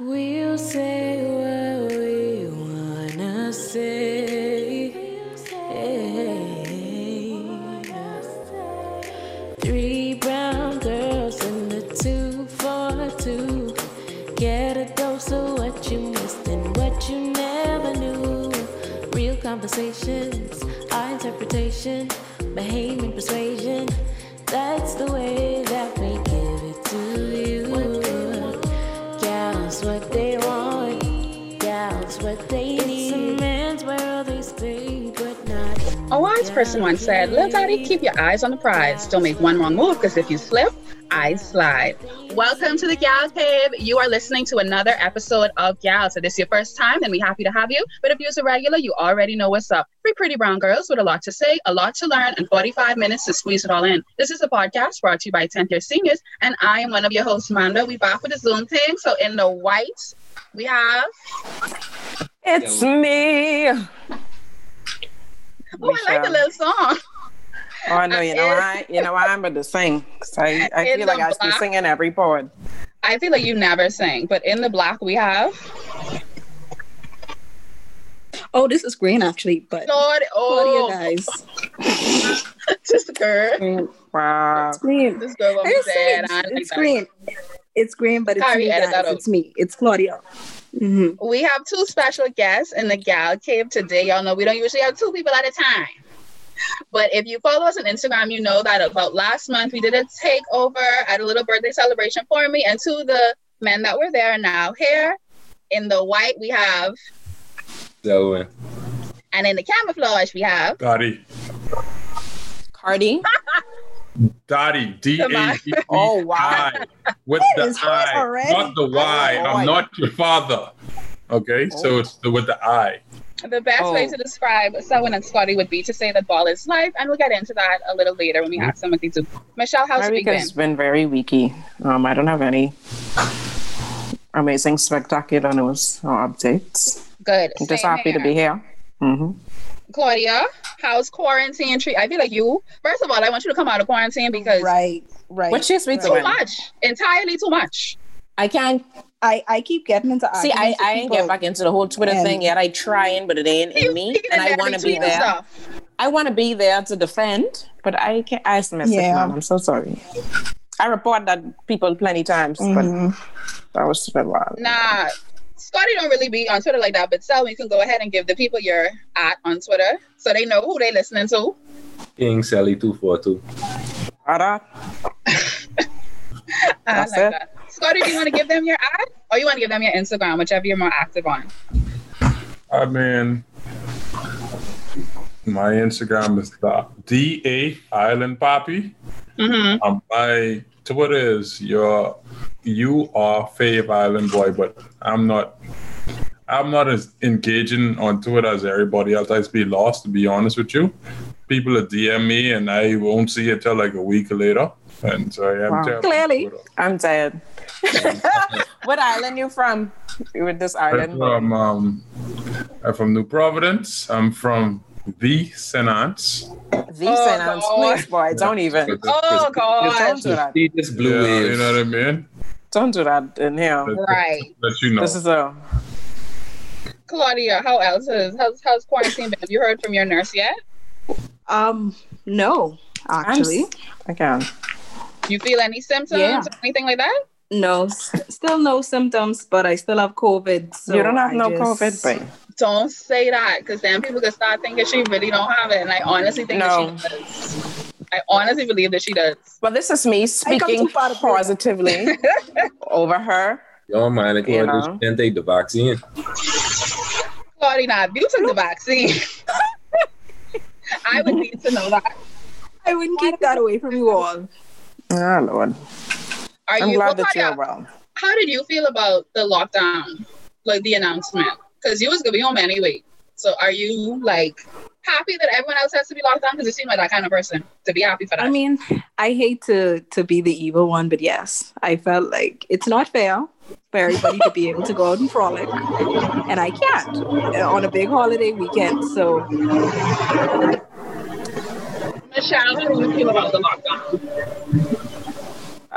We'll say person once said, Little daddy, keep your eyes on the prize. Don't make one wrong move because if you slip, I slide. Welcome to the Gal Cave. You are listening to another episode of Gal. So, this is your first time, then we're happy to have you. But if you're a regular, you already know what's up. Three pretty brown girls with a lot to say, a lot to learn, and 45 minutes to squeeze it all in. This is a podcast brought to you by 10th year seniors, and I am one of your hosts, Amanda. We back with the Zoom thing. So, in the white, we have. It's me. Oh, I like the little song. Oh, I know. You know I? You know I'm about to sing? 'Cause I, I In feel like I should be singing every pod. I feel like you never sing, but in the black, we have. Oh, this is green actually, but Lord, oh, Claudia, guys. just occurred. Green. Wow. It's green. This girl I was just say sad. it's, I like it's that. green. It's green, but it's Kyrie, me, guys. It's me. It's Claudia. Hmm We have two special guests in the Gal Cave today. Y'all know we don't usually have two people at a time. But if you follow us on Instagram, you know that about last month we did a takeover at a little birthday celebration for me, and two of the men that were there are now here. In the white, we have, So, and in the camouflage, we have. Dottie. Cardi. Dottie. D A D E Oh, wow. With the is I, not the Y. Oh, I'm not your father. Okay, so Oh. it's the, with the I. The best way Oh. to describe someone and Scotty would be to say that ball is life, and we'll get into that a little later when we have some of these. Michelle, how's My your week week been? has been very weaky. Um, I don't have any amazing, spectacular news or updates. Good. I'm just Same happy to be here. hmm Claudia, how's quarantine treat? I feel like you. First of all, I want you to come out of quarantine because Right, right. What chase me right. too much, entirely too much. I can't I, I keep getting into see. I, arguments I ain't people. get back into the whole Twitter And- thing yet. I trying, but it ain't in me, and I want to be there. stuff. I want to be there to defend, but I can't. I missed it, Yeah. man. I'm so sorry. I report that people plenty times, Mhm. but that was a bit wild. Nah, Scotty don't really be on Twitter like that. But Selwyn, you can go ahead and give the people your at on Twitter so they know who they listening to. King Sally 242. All right. I That's like it. that. Scotty, do you want to give them your ad, or you want to give them your Instagram, whichever you're more active on? I mean, my Instagram is the D A Island Poppy. Mm-hmm. Um, my Twitter is your you are Fave Island Boy, but I'm not. I'm not as engaging on Twitter as everybody else. I just be lost, to be honest with you. People will DM me, and I won't see it till like a week later. And so I am Wow. Clearly. I'm tired. what island you from? You with this I'm island? from um, I'm from New Providence. I'm from the St. Anne's. The Oh, St. God. please, boy. Don't even. Oh God! don't do that. See this blue Yeah, wave. you know what I mean? Don't do that in here. Right, Let you know. This is a. Claudia. How else is how's how's quarantine been? Have you heard from your nurse yet? Um, no, actually, s- I can. You feel any symptoms Yeah. or anything like that? no. s- Still no symptoms, but I still have COVID. So you don't have I no just- COVID, babe. Don't say that, because then people could start thinking she really don't have it, and I honestly think No. that she does. I honestly believe that she does. Well, this is me speaking too far to play. positively over her. Yo, man, like, You well, know. you can't take the vaccine. Claudia, now if you took the vaccine, I would need to know that. I wouldn't keep that away from you all. Oh, Lord. Are I'm you? glad well, that Claudia, you're well. how did you feel about the lockdown, like the announcement? Because you was gonna be home anyway. So are you like happy that everyone else has to be locked down? Because you seem like that kind of person to be happy for that. I mean, I hate to to be the evil one, but yes, I felt like it's not fair for everybody to be able to go out and frolic, and I can't on a big holiday weekend. So Michelle, how do you feel about the lockdown?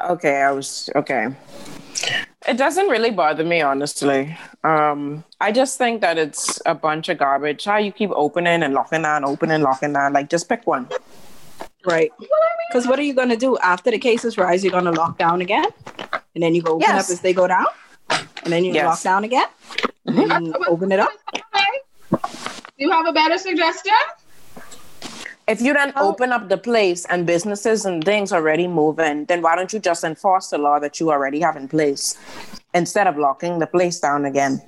Okay, I was okay. It doesn't really bother me, honestly. Um, I just think that it's a bunch of garbage. How you keep opening and locking down, opening, locking down. Like, just pick one. Right. Because what are you going to do after the cases rise? You're going to lock down again, and then you go open Yes. up as they go down, and then you Yes. lock down again, and then you open it up. Okay. Do you have a better suggestion? If you then open up the place and businesses and things already moving, then why don't you just enforce the law that you already have in place instead of locking the place down again?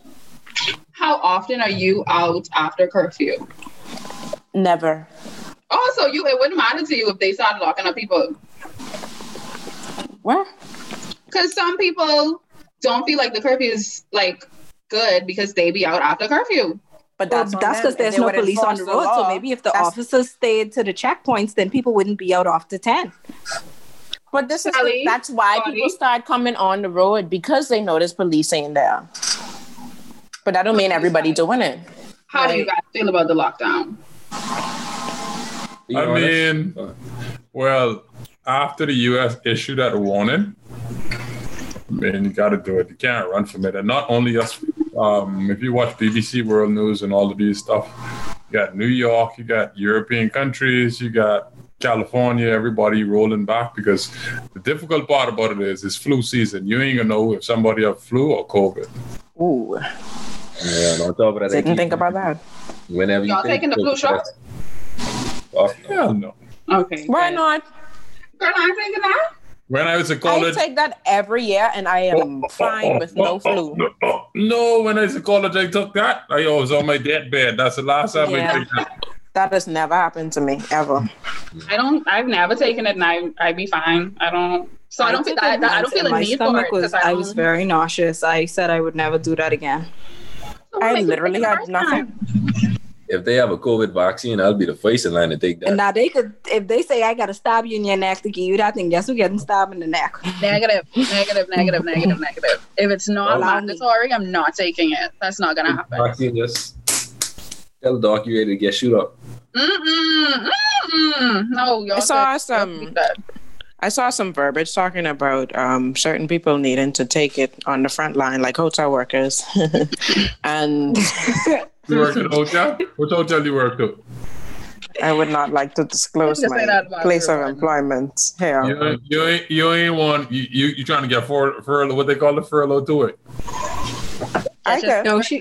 How often are you out after curfew? Never. Oh, so you it wouldn't matter to you if they started locking up people. What? Because some people don't feel like the curfew is like good because they be out after curfew. But that's on that's because there's no police on the enforce road. So maybe if the that's- officers stayed to the checkpoints, then people wouldn't be out after ten. But this is Sally, that's why Bonnie. people start coming on the road because they notice police ain't there. But that don't mean everybody doing it. How do you guys feel about the lockdown? I mean, well, after the U.S. issued that warning, man, you got to do it. You can't run from it. And not only us. Um, if you watch BBC World News and all of these stuff, you got New York, you got European countries, you got California, everybody rolling back because the difficult part about it is it's flu season. You ain't gonna know if somebody have flu or COVID. Ooh, yeah, and on top of that, they didn't think about that. Whenever you Y'all take taking the flu shot? test- Fuck no. Hell no. Okay. Why not? Girl, I'm thinking that. When I was in college, I take that every year and I am oh, oh, fine oh, with no flu. No, when I was in college, I took that. I was on my deathbed. That's the last time Yeah. I took that. That has never happened to me ever. I don't. I've never taken it, and I I'd be fine. I don't. So I don't feel that. it I, don't feel and a my need for it. Was, 'cause I was very nauseous. I said I would never do that again. So I literally take it the had nothing. Time? If they have a COVID vaccine, I'll be the first in line to take that. And that. now they could, if they say I got to stab you in your neck to give you that thing, guess who getting stabbed in the neck? Negative, negative, negative, negative, negative. If it's not Allow me. mandatory, I'm not taking it. That's not gonna happen. Vaccine just tell the doc you ready to get shoot up. Mm-mm, mm-mm. No, y'all I saw good. some- I saw some verbiage talking about um, certain people needing to take it on the front line, like hotel workers. and You work at a hotel? What hotel you work at? I would not like to disclose You can say that my place of employment here. You, ain't- you ain't you ain't want you you, you trying to get for, furlough what they call the furlough to it. I That's get, No, she,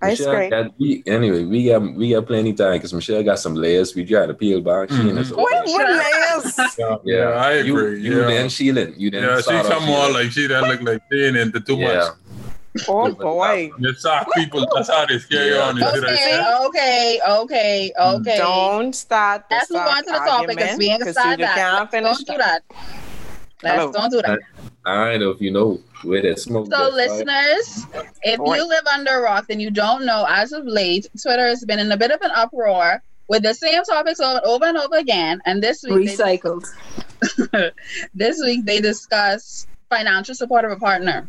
ice Michelle cream. got- we, anyway, we got we got plenty time because Michelle got some layers. We try to peel back. She and us Mhm. over. What, what layers? Yeah, Yeah, yeah, I You, agree. you yeah. then Sheelan. You then yeah, she start off come on like she that look like she ain't into too yeah. much. Oh boy. The soft people, that's how they scare you on. You? Okay, okay, okay, okay. Don't start the Let's move on to the topic because we ain't gonna 'cause start that. can't Let's don't do that. that. Let's don't do that. I don't know if you know where that smoke. So, gets, right? listeners, if Right. you live under a rock, then you don't know. As of late, Twitter has been in a bit of an uproar with the same topics over, over and over again. And this week, they, recycled. this week they discuss financial support of a partner.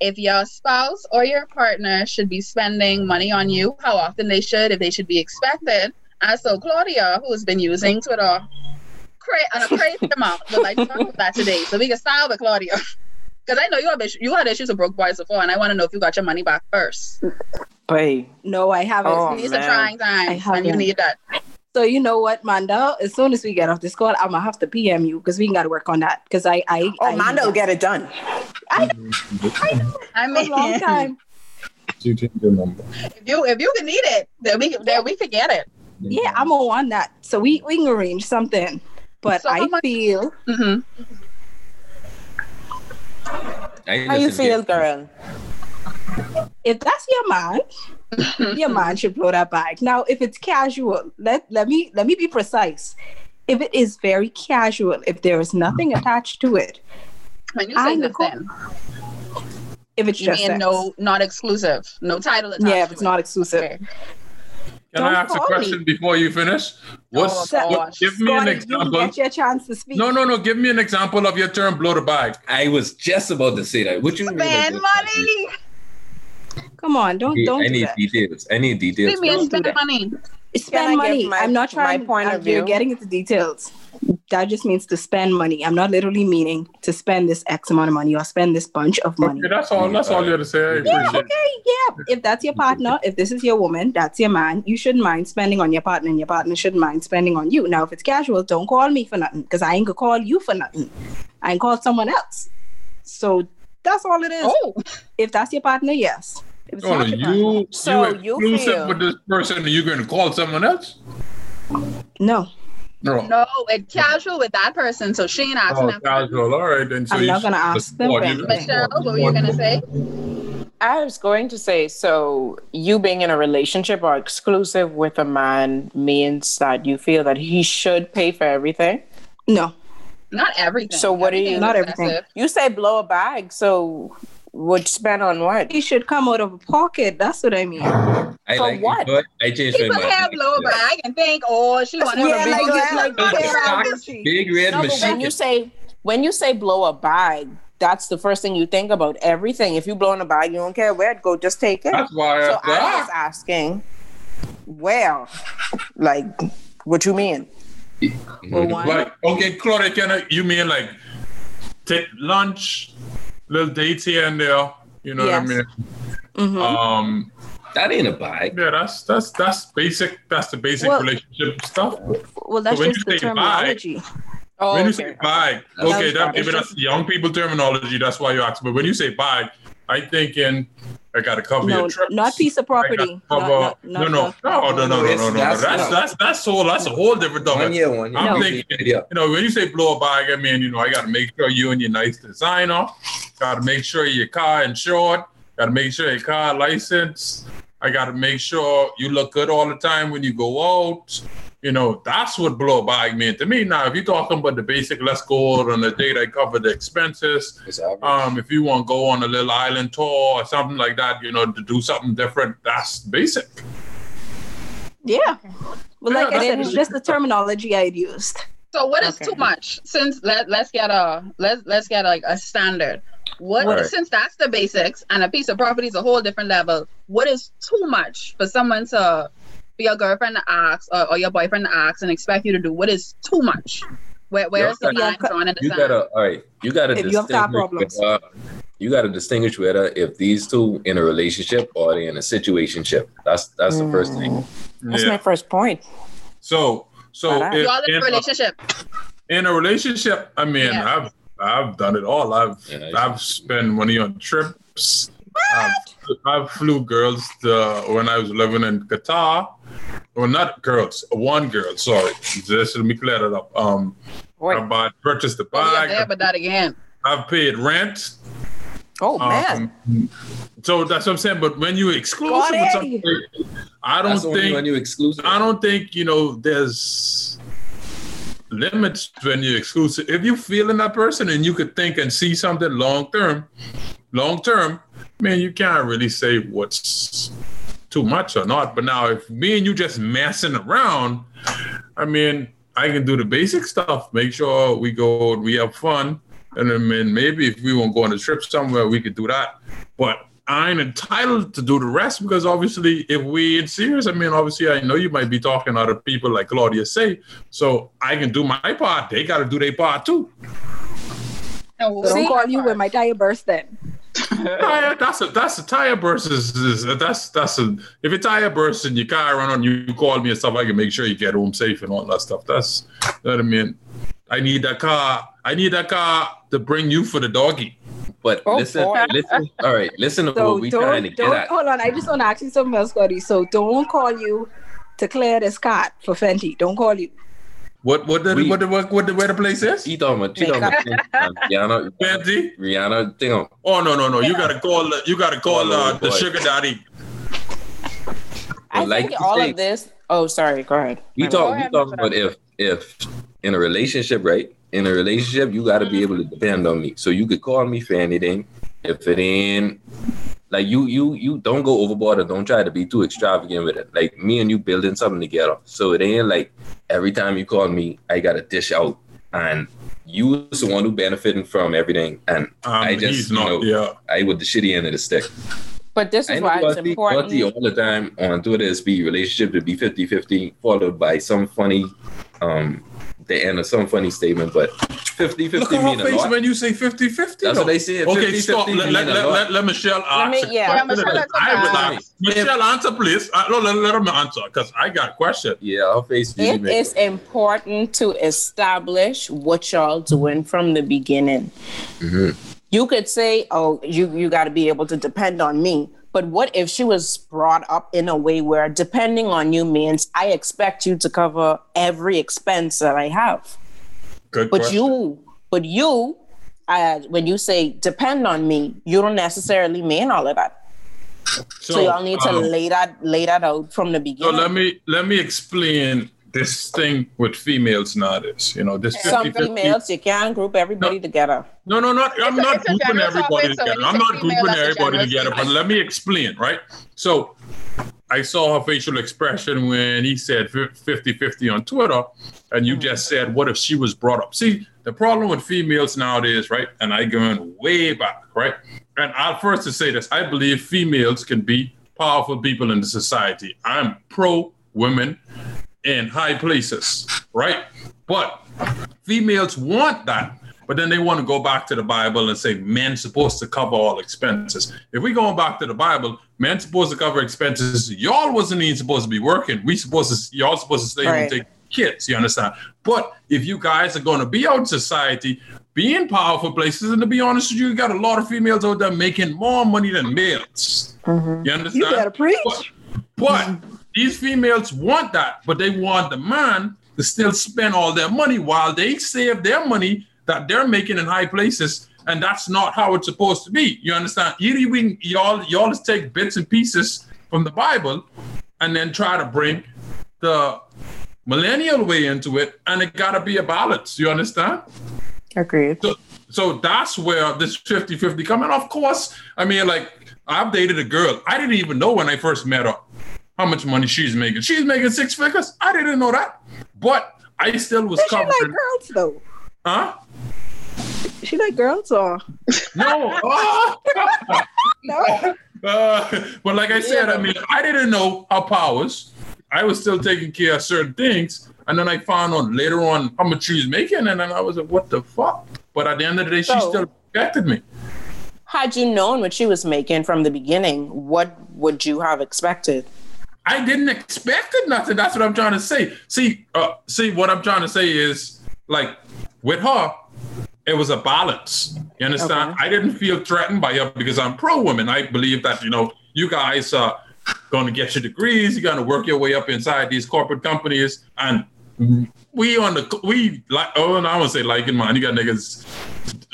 If your spouse or your partner should be spending money on you, how often they should, if they should be expected. And so Claudia, who has been using Twitter cra- on a crazy amount, would like to talk about that today. So we can start with Claudia. Because I know you have issues, you had issues with broke boys before, and I want to know if you got your money back first. Boy. No, I haven't. Oh, These man. are trying I times, and you need that. So you know what, Manda? As soon as we get off this call, I'm gonna have to PM you because we got to work on that. Because I, I, Oh, I Mando will get it done. I for a mean, long time. She changed your number. if you if you can need it, then we then we could get it. Yeah, I'm gonna want that. So we we can arrange something. But So I much- feel hmm I How you feel, girl? if that's your man, your man should blow that bag. Now, if it's casual, let let me let me be precise. If it is very casual, if there is nothing attached to it, When you I say know. nothing, if it's you just mean sex. no, not exclusive, no title attached. yeah, if to it's it. not exclusive. Okay. Can Don't I ask a question me. before you finish? What's Oh, what, give me an Scotty, you example? get your chance to speak. No, no, no. Give me an example of your term blow the bag. I was just about to say that. What you mean? Spend money. Come on, don't don't need do that. details. I need details. What do you mean Don't spend that. money? spend I give money. my- I'm not my trying. point I'm- of You're getting into details. That just means to spend money. I'm not literally meaning to spend this X amount of money or spend this bunch of money. Okay, that's all. That's all you have to say. I Yeah, appreciate. okay, yeah. If that's your partner, if this is your woman, that's your man, you shouldn't mind spending on your partner, and your partner shouldn't mind spending on you. Now, if it's casual, don't call me for nothing, because I ain't gonna call you for nothing. I ain't call someone else. So that's all it is. Oh, If that's your partner, yes. If it's Oh, not you So you you exclusive feel- with this person, and you're going to call someone else? no, No. no, it's casual with that person, so she ain't asking Oh, them. casual. All right, then. So I'm you not gonna ask them support for you. anything. Michelle, what were you gonna say? I was going to say, so you being in a relationship or exclusive with a man means that you feel that he should pay for everything. no. Not everything. So what do you- Everything's Not everything. You say blow a bag, so would spend on what? He should come out of a pocket. That's what I mean. I For like what? it, I changed my People mind. have low bag and think, oh, she want Yeah, to like- be like- like Big get out socks, Big red No, but when machine. you say when you say blow a bag, that's the first thing you think about. Everything. If you blow in a bag, you don't care where it go, just take it. That's why So I I was asking, well, like, what you mean? For one, Like, okay, Claudia, can I, you mean like take lunch, little dates here and there? You know Yes. what I mean? Mhm. Um, that ain't a bag. yeah, that's that's that's basic. That's the basic Well- relationship stuff. well, that's when just the say bag, terminology. Oh, when you say bag, That okay, was that maybe It's that's young people terminology. That's why you ask. But when you say bag, I thinking I got to cover No, your trip. not piece of property. I Not- not- cover- not- no, no, no, no, no, no, no, no, no. that's- That's that's that's whole. That's a whole different One year, one year. I'm No. thinking, Yeah. you know, when you say blow a bag, I mean, you know, I got to make sure you and your nice designer. Got to make sure your car insured. Got to make sure your car license. I got to make sure you look good all the time when you go out. You know, that's what blow bag means to me. Now, if you're talking about the basic, let's go out on a date, I cover the expenses. Um, if you want to go on a little island tour or something like that, you know, to do something different, that's basic. Yeah. Well, like Yeah, I said, it's just the terminology I'd used. So what is Okay. too much? Since let let's get a let's let's get like a standard. What Right. since that's the basics and a piece of property is a whole different level. What is too much for someone to for your girlfriend to ask or, or your boyfriend to ask and expect you to do? What is too much? Where where's the line drawn in the you sand? gotta all right. You gotta If you have car distinguish problems. whether- you gotta distinguish whether if these two in a relationship or they in a situationship. That's that's the first thing. Mm. That's Yeah. my first point. So, so Alright. if- Y'all in a in, a, relationship. in a relationship, I mean, Yeah. I've I've done it all. I've Yeah, I've spent money on trips. I've, I've flew girls to, when I was living in Qatar. Well, not girls, one girl. Sorry, just let me clear that up. Um, Wait. I bought purchased the Oh, yeah, but that again. I've paid rent. Oh man. Um, so that's what I'm saying. But when you exclusive with Got I don't That's think when you exclusive. I don't think you know there's limits when you're exclusive. If you feel in that person and you could think and see something long term, long term, man, you can't really say what's too much or not. But now if me and you just messing around, I mean, I can do the basic stuff, make sure we go we have fun. And I mean, maybe if we want to go on a trip somewhere, we could do that. But I ain't entitled to do the rest because obviously, if we ain't serious, I mean, obviously, I know you might be talking to other people like Claudia say. So I can do my part. They got to do their part too. No, So don't call you when my tire burst then. Tire, that's a that's a tire burst. Is, is that's that's a if a tire bursts and your car run on, you call me and stuff. I can make sure you get home safe and all that stuff. That's you know what I mean. I need that car. I need that car to bring you for the doggy. But Oh, listen, boy. listen. All right, listen to So what we trying to get at. hold on. I just want to ask you something else, Scotty. So don't call you to clear the cart for Fenty. Don't call you. What what the, We- what the, what what the where the place is? She talking about, she talking about Rihanna, Fancy? Rihanna, thing on. Oh no no no! You gotta call you gotta call uh, the sugar daddy. I like think all say- of this. Oh, sorry. Go ahead. We My talk, we talking about if if in a relationship, right? In a relationship, you got to be able to depend on me. So you could call me for anything. If it ain't like you, you, you don't go overboard or don't try to be too extravagant with it. Like me and you building something together. So it ain't like every time you call me, I got to dish out, and you is the one who benefiting from everything, and Um, I just he's you know, yeah. I with the shitty end of the stick. But this is know why it's Lottie, important. Lottie all the time on Twitter is be relationship to be 50-50, followed by some funny um the end of some funny statement, but 50-50 Look at mean her a face when you say 50 50. That's what they say. Okay, 50-50 stop. Let, let, let, let, let Michelle Let me- answer. yeah. Yeah, Michelle, let's I would like Michelle answer, please. Uh, no, let, let him answer because I got a question. Yeah, her face really It important to establish what y'all doing from the beginning. You could say, "Oh, you you got to be able to depend on me." But what if she was brought up in a way where depending on you means I expect you to cover every expense that I have? Good But question. you, but you, uh, when you say depend on me, you don't necessarily mean all of that. So, y'all need to um, lay that lay that out from the beginning. So let me let me explain this thing with females nowadays. You know, this 50 Some females, you can't group everybody together. No, no, not. I'm It's not a grouping everybody topic, so together. you I'm not grouping everybody together. But let me explain, right? So I saw her facial expression when he said 50 50 on Twitter, and you just mm-hmm. said, What if she was brought up? See, the problem with females nowadays, right? And I going way back, right? And I'll first to say this I believe females can be powerful people in the society. I'm pro women in high places, right? But females want that, but then they want to go back to the Bible and say men supposed to cover all expenses. If we going back to the Bible, men supposed to cover expenses. Y'all wasn't even supposed to be working. We supposed to y'all supposed to stay Right. and take kids. You understand? But if you guys are going to be out in society, be in powerful places, and to be honest with you, you got a lot of females out there making more money than males. Mm-hmm. You understand? You better preach. But, but mm-hmm. These females want that, but they want the man to still spend all their money while they save their money that they're making in high places. And that's not how it's supposed to be. You understand? You even y'all y'all just take bits and pieces from the Bible and then try to bring the millennial way into it, and it gotta be a balance. You understand? Agreed. So, so that's where this 50 50 come. And of course, I mean, like, I've dated a girl. I didn't even know when I first met her how much money she's making. She's making six figures. I didn't know that. But I still was Does she like girls though? huh? She like girls or No. No? Uh, but like I said, I mean, I didn't know her powers. I was still taking care of certain things. And then I found out later on how much she was making. And then I was like, what the fuck? But at the end of the day, she still respected me. Had you known what she was making from the beginning, what would you have expected? I didn't expect it nothing. That's what I'm trying to say. See, uh, see, what I'm trying to say is like with her, it was a balance. You understand? Okay. I didn't feel threatened by her because I'm pro women. I believe that you know you guys are going to get your degrees. You're going to work your way up inside these corporate companies, and we on the we like. Oh, no, I won't say liking man. You got niggas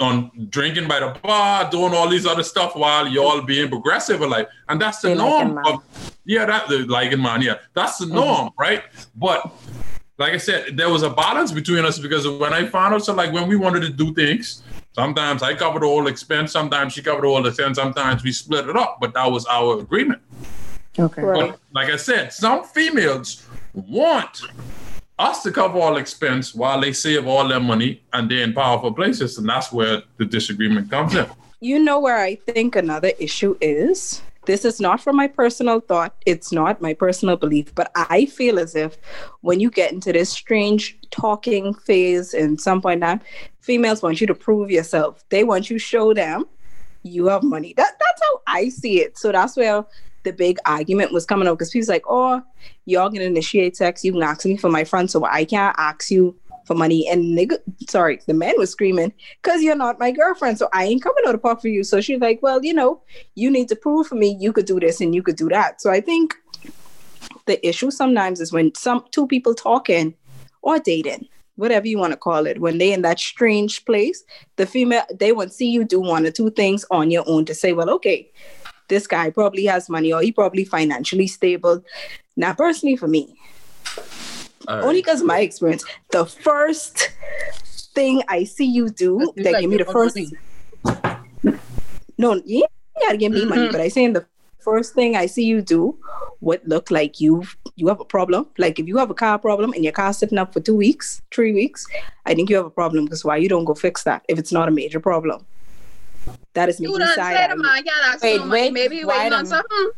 on drinking by the bar, doing all these other stuff while y'all being progressive in life, and that's the They norm. man. Of, yeah, that the liking man. Yeah, that's the mm-hmm. norm, right? But like I said, there was a balance between us because when I found out, so like when we wanted to do things, sometimes I covered the expense, sometimes she covered all the expense, sometimes we split it up, but that was our agreement. Okay. Right. But like I said, some females want us to cover all expense while they save all their money and they're in powerful places, and that's where the disagreement comes in. You know where I think another issue is? This is not from my personal thought. It's not my personal belief, but I feel as if when you get into this strange talking phase in some point in time, females want you to prove yourself. They want you to show them you have money. That that's how I see it. So that's where the big argument was coming up because people's like, oh, y'all can initiate sex. You can ask me for my friend, so I can't ask you for money. And nigga, sorry, the man was screaming, because you're not my girlfriend. So I ain't coming out of pocket for you. So she's like, well, you know, you need to prove for me you could do this and you could do that. So I think the issue sometimes is when some two people talking or dating, whatever you want to call it, when they in that strange place, the female they want to see you do one or two things on your own to say, well, okay, this guy probably has money or he probably financially stable. Now, personally, for me, All right. only because of my experience, the first thing I see you do That's that like give me the first. money. No, you ain't gotta give me money, mm-hmm. but I saying the first thing I see you do would look like you you have a problem. Like if you have a car problem and your car's sitting up for two weeks, three weeks, I think you have a problem because why you don't go fix that if it's not a major problem. That is me You done said the man can't ask Wait, for no money. wait, Maybe he why waiting on something.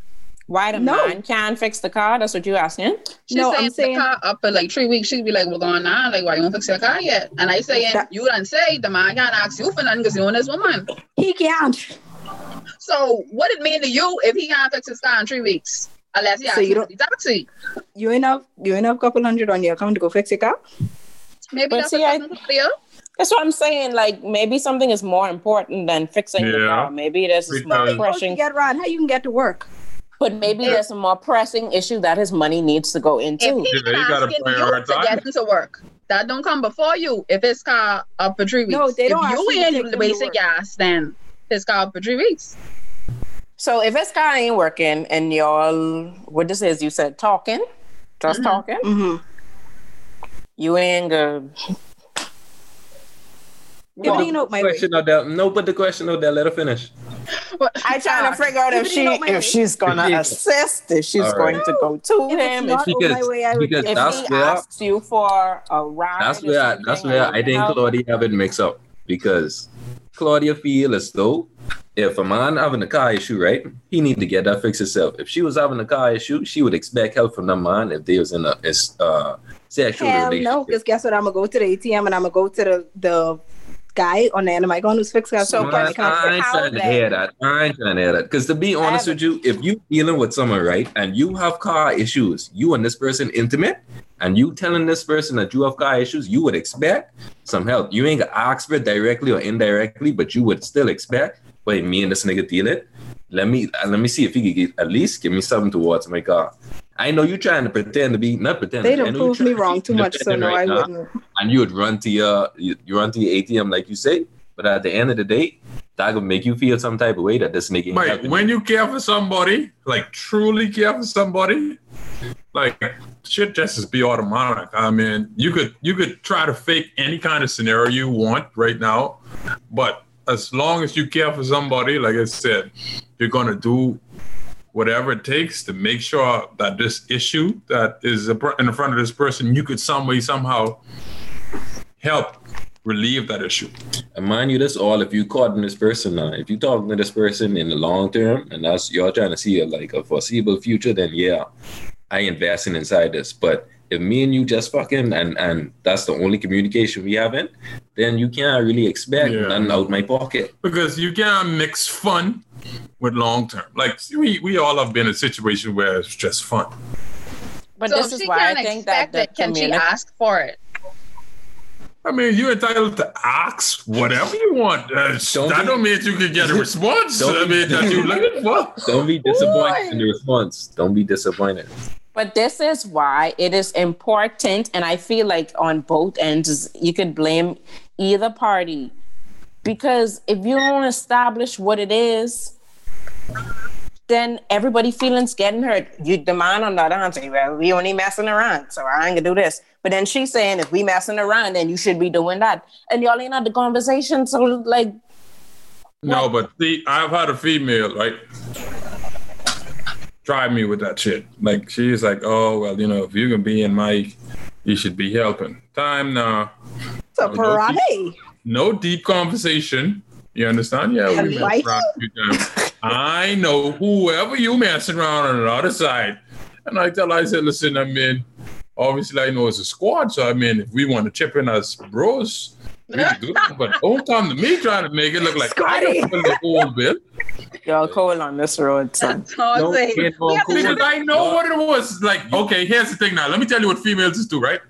Why the No. man can't fix the car? That's what you asking? She No, saying I'm saying- the car up for like three weeks. She'd be like, "What's going on? Like, why you don't fix your car yet?" And I saying, That- "You done say the man can't ask you for nothing because you own this woman." He can't. So what it mean to you if he can't fix his car in three weeks? Unless he So asks you you don't- the taxi. You ain't have you ain't have couple hundred on your account to go fix your car. Maybe But that's see, what I- something clear. That's what I'm saying. Like maybe something is more important than fixing the Yeah. car. Maybe there's a more Because- Supposed to pressing, get around. How you can get to work? but maybe there's a more pressing issue that his money needs to go If into. he Yeah, you gotta asking you to get him to work, that don't come before you. If his car up for three weeks, No, they don't If you you to take ain't him to basic work. gas, then his car up for three weeks. So if his car ain't working and y'all, what this is, you said talking, just talking, Mm-hmm. you ain't good. Clean up my way. Question Odell. No, but the question Odell. Let her finish. I trying to figure out if she Keep it in my way. if she's gonna assist, if she's All going to go to If him, it's not if, on my Because- way, I because if that's he where- asks you for a ride. That's where I, that's where I think help, Claudia have it mixed up because Claudia feel as though if a man having a car issue, right, he need to get that fixed himself. If she was having a car issue, she would expect help from the man if they was in a uh sexual Hell no, because guess what? I'm gonna go to the ATM and I'm gonna go to the the guy on the end of my gun who's fixed gas. So So can Man, we come I ain't trying to hear that. I ain't trying to hear that. Because to be honest with you, if you dealing with someone, right, and you have car issues, you and this person intimate, and you telling this person that you have car issues, you would expect some help. You ain't gonna ask for it directly or indirectly, but you would still expect, wait, me and this nigga deal it. Let me uh, let me see if he could get, at least give me something towards my car. I know you're trying to pretend to be not pretend. they don't prove me trying to wrong too much, so independent no, right I now wouldn't. and you would run to your you, you run to your ATM like you say, but at the end of the day, that would make you feel some type of way that this nigga ain't Like helping when you care for somebody, like truly care for somebody, like shit just is be automatic. I mean, you could you could try to fake any kind of scenario you want right now, but as long as you care for somebody, like I said, you're gonna do whatever it takes to make sure that this issue that is in front of this person, you could some way somehow help relieve that issue. And mind you, this all if you caught in this person now. If you talking to this person in the long term, and that's y'all trying to see a, like a foreseeable future, then yeah, I investing inside this. But if me and you just fucking and and that's the only communication we having, then you can't really expect Yeah. nothing out my pocket. because you can't mix fun with long term. Like we, we all have been in a situation where it's just fun. But so this is why I think that the it, can she community. ask for it? I mean, you're entitled to ask whatever you want. Uh, Don't that be- don't mean you can get a response. Don't I be- mean, that you're looking for. Don't be disappointed in the response. Don't be disappointed. But this is why it is important, and I feel like on both ends, you could blame either party. Because if you don't establish what it is, then everybody feelings getting hurt. You the man on hand say, Well, we only messing around, so I ain't gonna do this. But then she's saying if we messing around, then you should be doing that. And y'all ain't had the conversation. So like No, but see, I've had a female, right? Try me with that shit. Like she's like, oh well, you know, if you can be in my, you should be helping. Time now. It's a No, don't. No deep conversation. You understand? Yeah, we mess Advice? around a few times. I know whoever you messing around on the other side. And I tell her, I said, listen, I mean, obviously I know it's a squad, so I mean, if we want to chip in as bros, we can do that. But don't come to me trying to make it look like I don't feel the whole bill. y'all cold on this road, son. So I'm No, saying, can't go we have cool. Because I know what it was. Like, okay, here's the thing now. Let me tell you what females is do, right?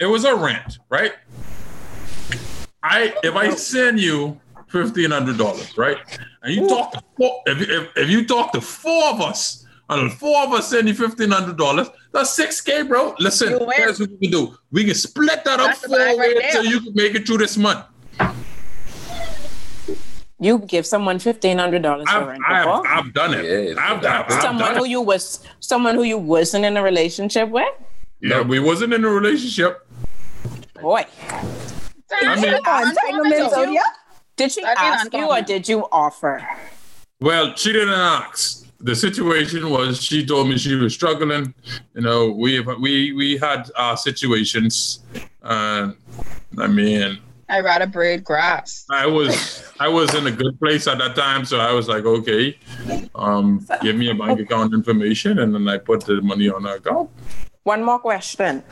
It was a rant, right? I if I send you fifteen hundred dollars, right? And you talk to four, if, if, if you talk to four of us, and four of us send you fifteen hundred dollars, that's six K, bro. Listen, here's what we can do. We can split that up That's four bag right so you can make it through this month. You give someone fifteen hundred dollars for I've, rent I've. I've done it. Yeah, it's I've, I've, that- I've someone done who it. you was someone who you wasn't in a relationship with? Yeah, we wasn't in a relationship. Boy. I mean, Entanglements, yeah. Did she ask you or did you offer? Well, she didn't ask. The situation was she told me she was struggling. You know, we we we had our situations, and I mean, I rather braid grass. I was I was in a good place at that time, so I was like, okay, um, give me a bank account information, and then I put the money on the account. One more question.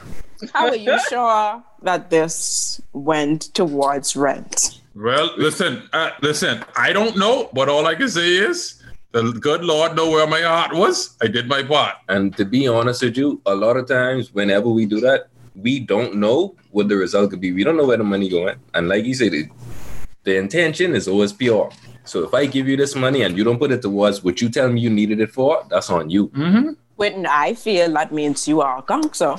How are you sure that this went towards rent? Well, listen, uh, listen. I don't know, but all I can say is the good Lord know where my heart was. I did my part. And to be honest with you, a lot of times whenever we do that, we don't know what the result could be. We don't know where the money going. And like you said, it, the intention is always pure. So if I give you this money and you don't put it towards what you tell me you needed it for, that's on you. Mm-hmm. When I feel that means you are a gangster.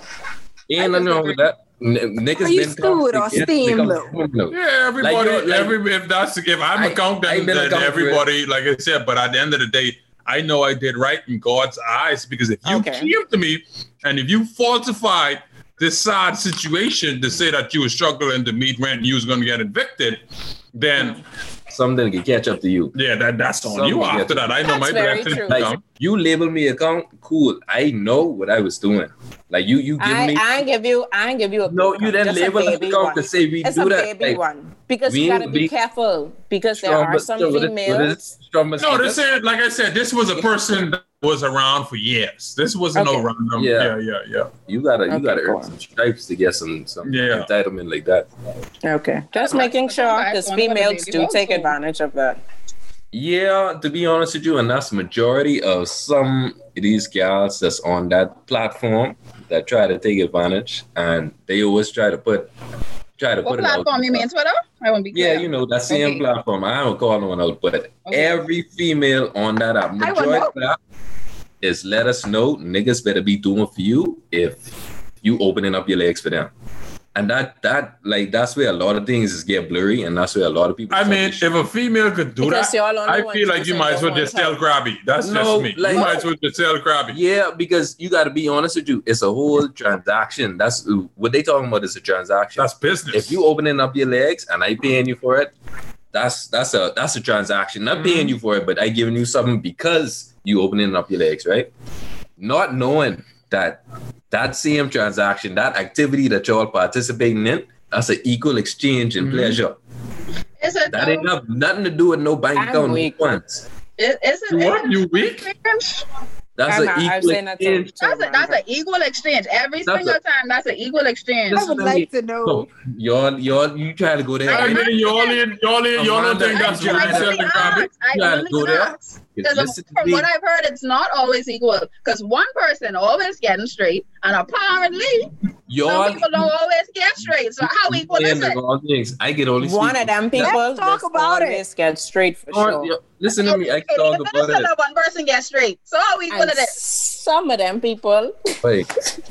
Ain't nothing wrong with that. N- niggas Are you been stewed or toxic, yes, steam, niggas- Yeah, everybody. Like, like- every if that's if I'm I- a count, I then, a then count for everybody, like I said. But at the end of the day, I know I did right in God's eyes because if you Okay. came to me and if you falsified this sad situation to say that you were struggling to meet rent and you was going to get evicted, then hmm. Something can catch up to you. yeah, that that's on Something you. After that, I know That's my very blessing Like you label me account, cool. I know what I was doing. Like you, you give I, me. I ain't give you I give you a no, you one, then just a label baby account one. to say we It's do a that. baby like, one because we you gotta ain't be careful because there are some still, what is- what females. is strong but No, this is, like I said. This was a person that was around for years. This wasn't no Okay. random. Yeah. Yeah, yeah, yeah. You gotta, you Okay, gotta go earn some stripes to get some, some Yeah. entitlement like that. Okay, just making sure because wanna go to females do boss take advantage of that. Yeah, to be honest with you, and that's majority of some of these gals that's on that platform that try to take advantage, and they always try to put, try to What put it out. platform you mean Twitter? I won't be Yeah, you know that same Okay. platform. I don't call no one out, but every female on that app, I would majority know. of that is let us know niggas better be doing for you if you opening up your legs for them. And that that like that's where a lot of things is get blurry, and that's where a lot of people. I mean, if a female could do Because that, I feel like you might as well just tell want Grabby. That's No, just me. like- you might as well just tell Grabby. Yeah, because you got to be honest with you. It's a whole transaction. That's what they talking about. Is a transaction. That's business. if you opening up your legs and I paying you for it, that's that's a that's a transaction. Not paying you for it, but I giving you something because you opening up your legs, right? Not knowing that that same transaction, that activity that y'all participating in, that's an equal exchange in Mhm. pleasure. Is it? That though? ain't have nothing to do with no bank I'm account. weak. Funds. Is, is it? You what? is it You weak? Exchange? That's I'm an not- equal saying exchange. That's a, that's an equal exchange. Every That's single a- time, that's an equal exchange. I would like to know. So y'all, y'all, you try to go there. I mean, y'all in, y'all in, y'all don't think that's I- what I you I- said only to Grabby? I Yeah, only go there. Because from what I've heard, it's not always equal. Because one person always getting straight, and apparently some Y'all, people don't always get straight. So how equal is saying the it? wrong things. I get only One speak- of them people Let's talk about it. always get straight for Or- sure. yo, Listen to me. I can talk about it. one person gets straight, so how equal And it is? some of them people Wait.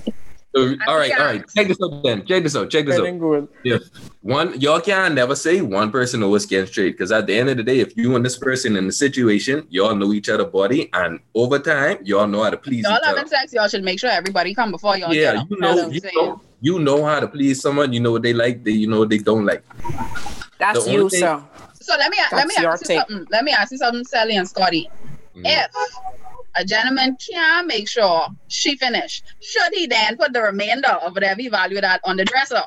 So, all right, all right. Check this out then. Check this out. Check this out. getting good. If one, y'all can never say one person always getting straight because at the end of the day, if you and this person in the situation, y'all know each other body, and over time, y'all know how to please Y'all each other. having sex, y'all should make sure everybody come before y'all. Yeah, get you know, what you I'm saying. know, you know how to please someone. You know what they like. They, you know what they don't like. That's The you, only thing- sir. So let me let me That's your ask you take. something. Let me ask you something, Sally and Scotty. Mm. If a gentleman can make sure she finish, should he then put the remainder of whatever he valued at on the dresser?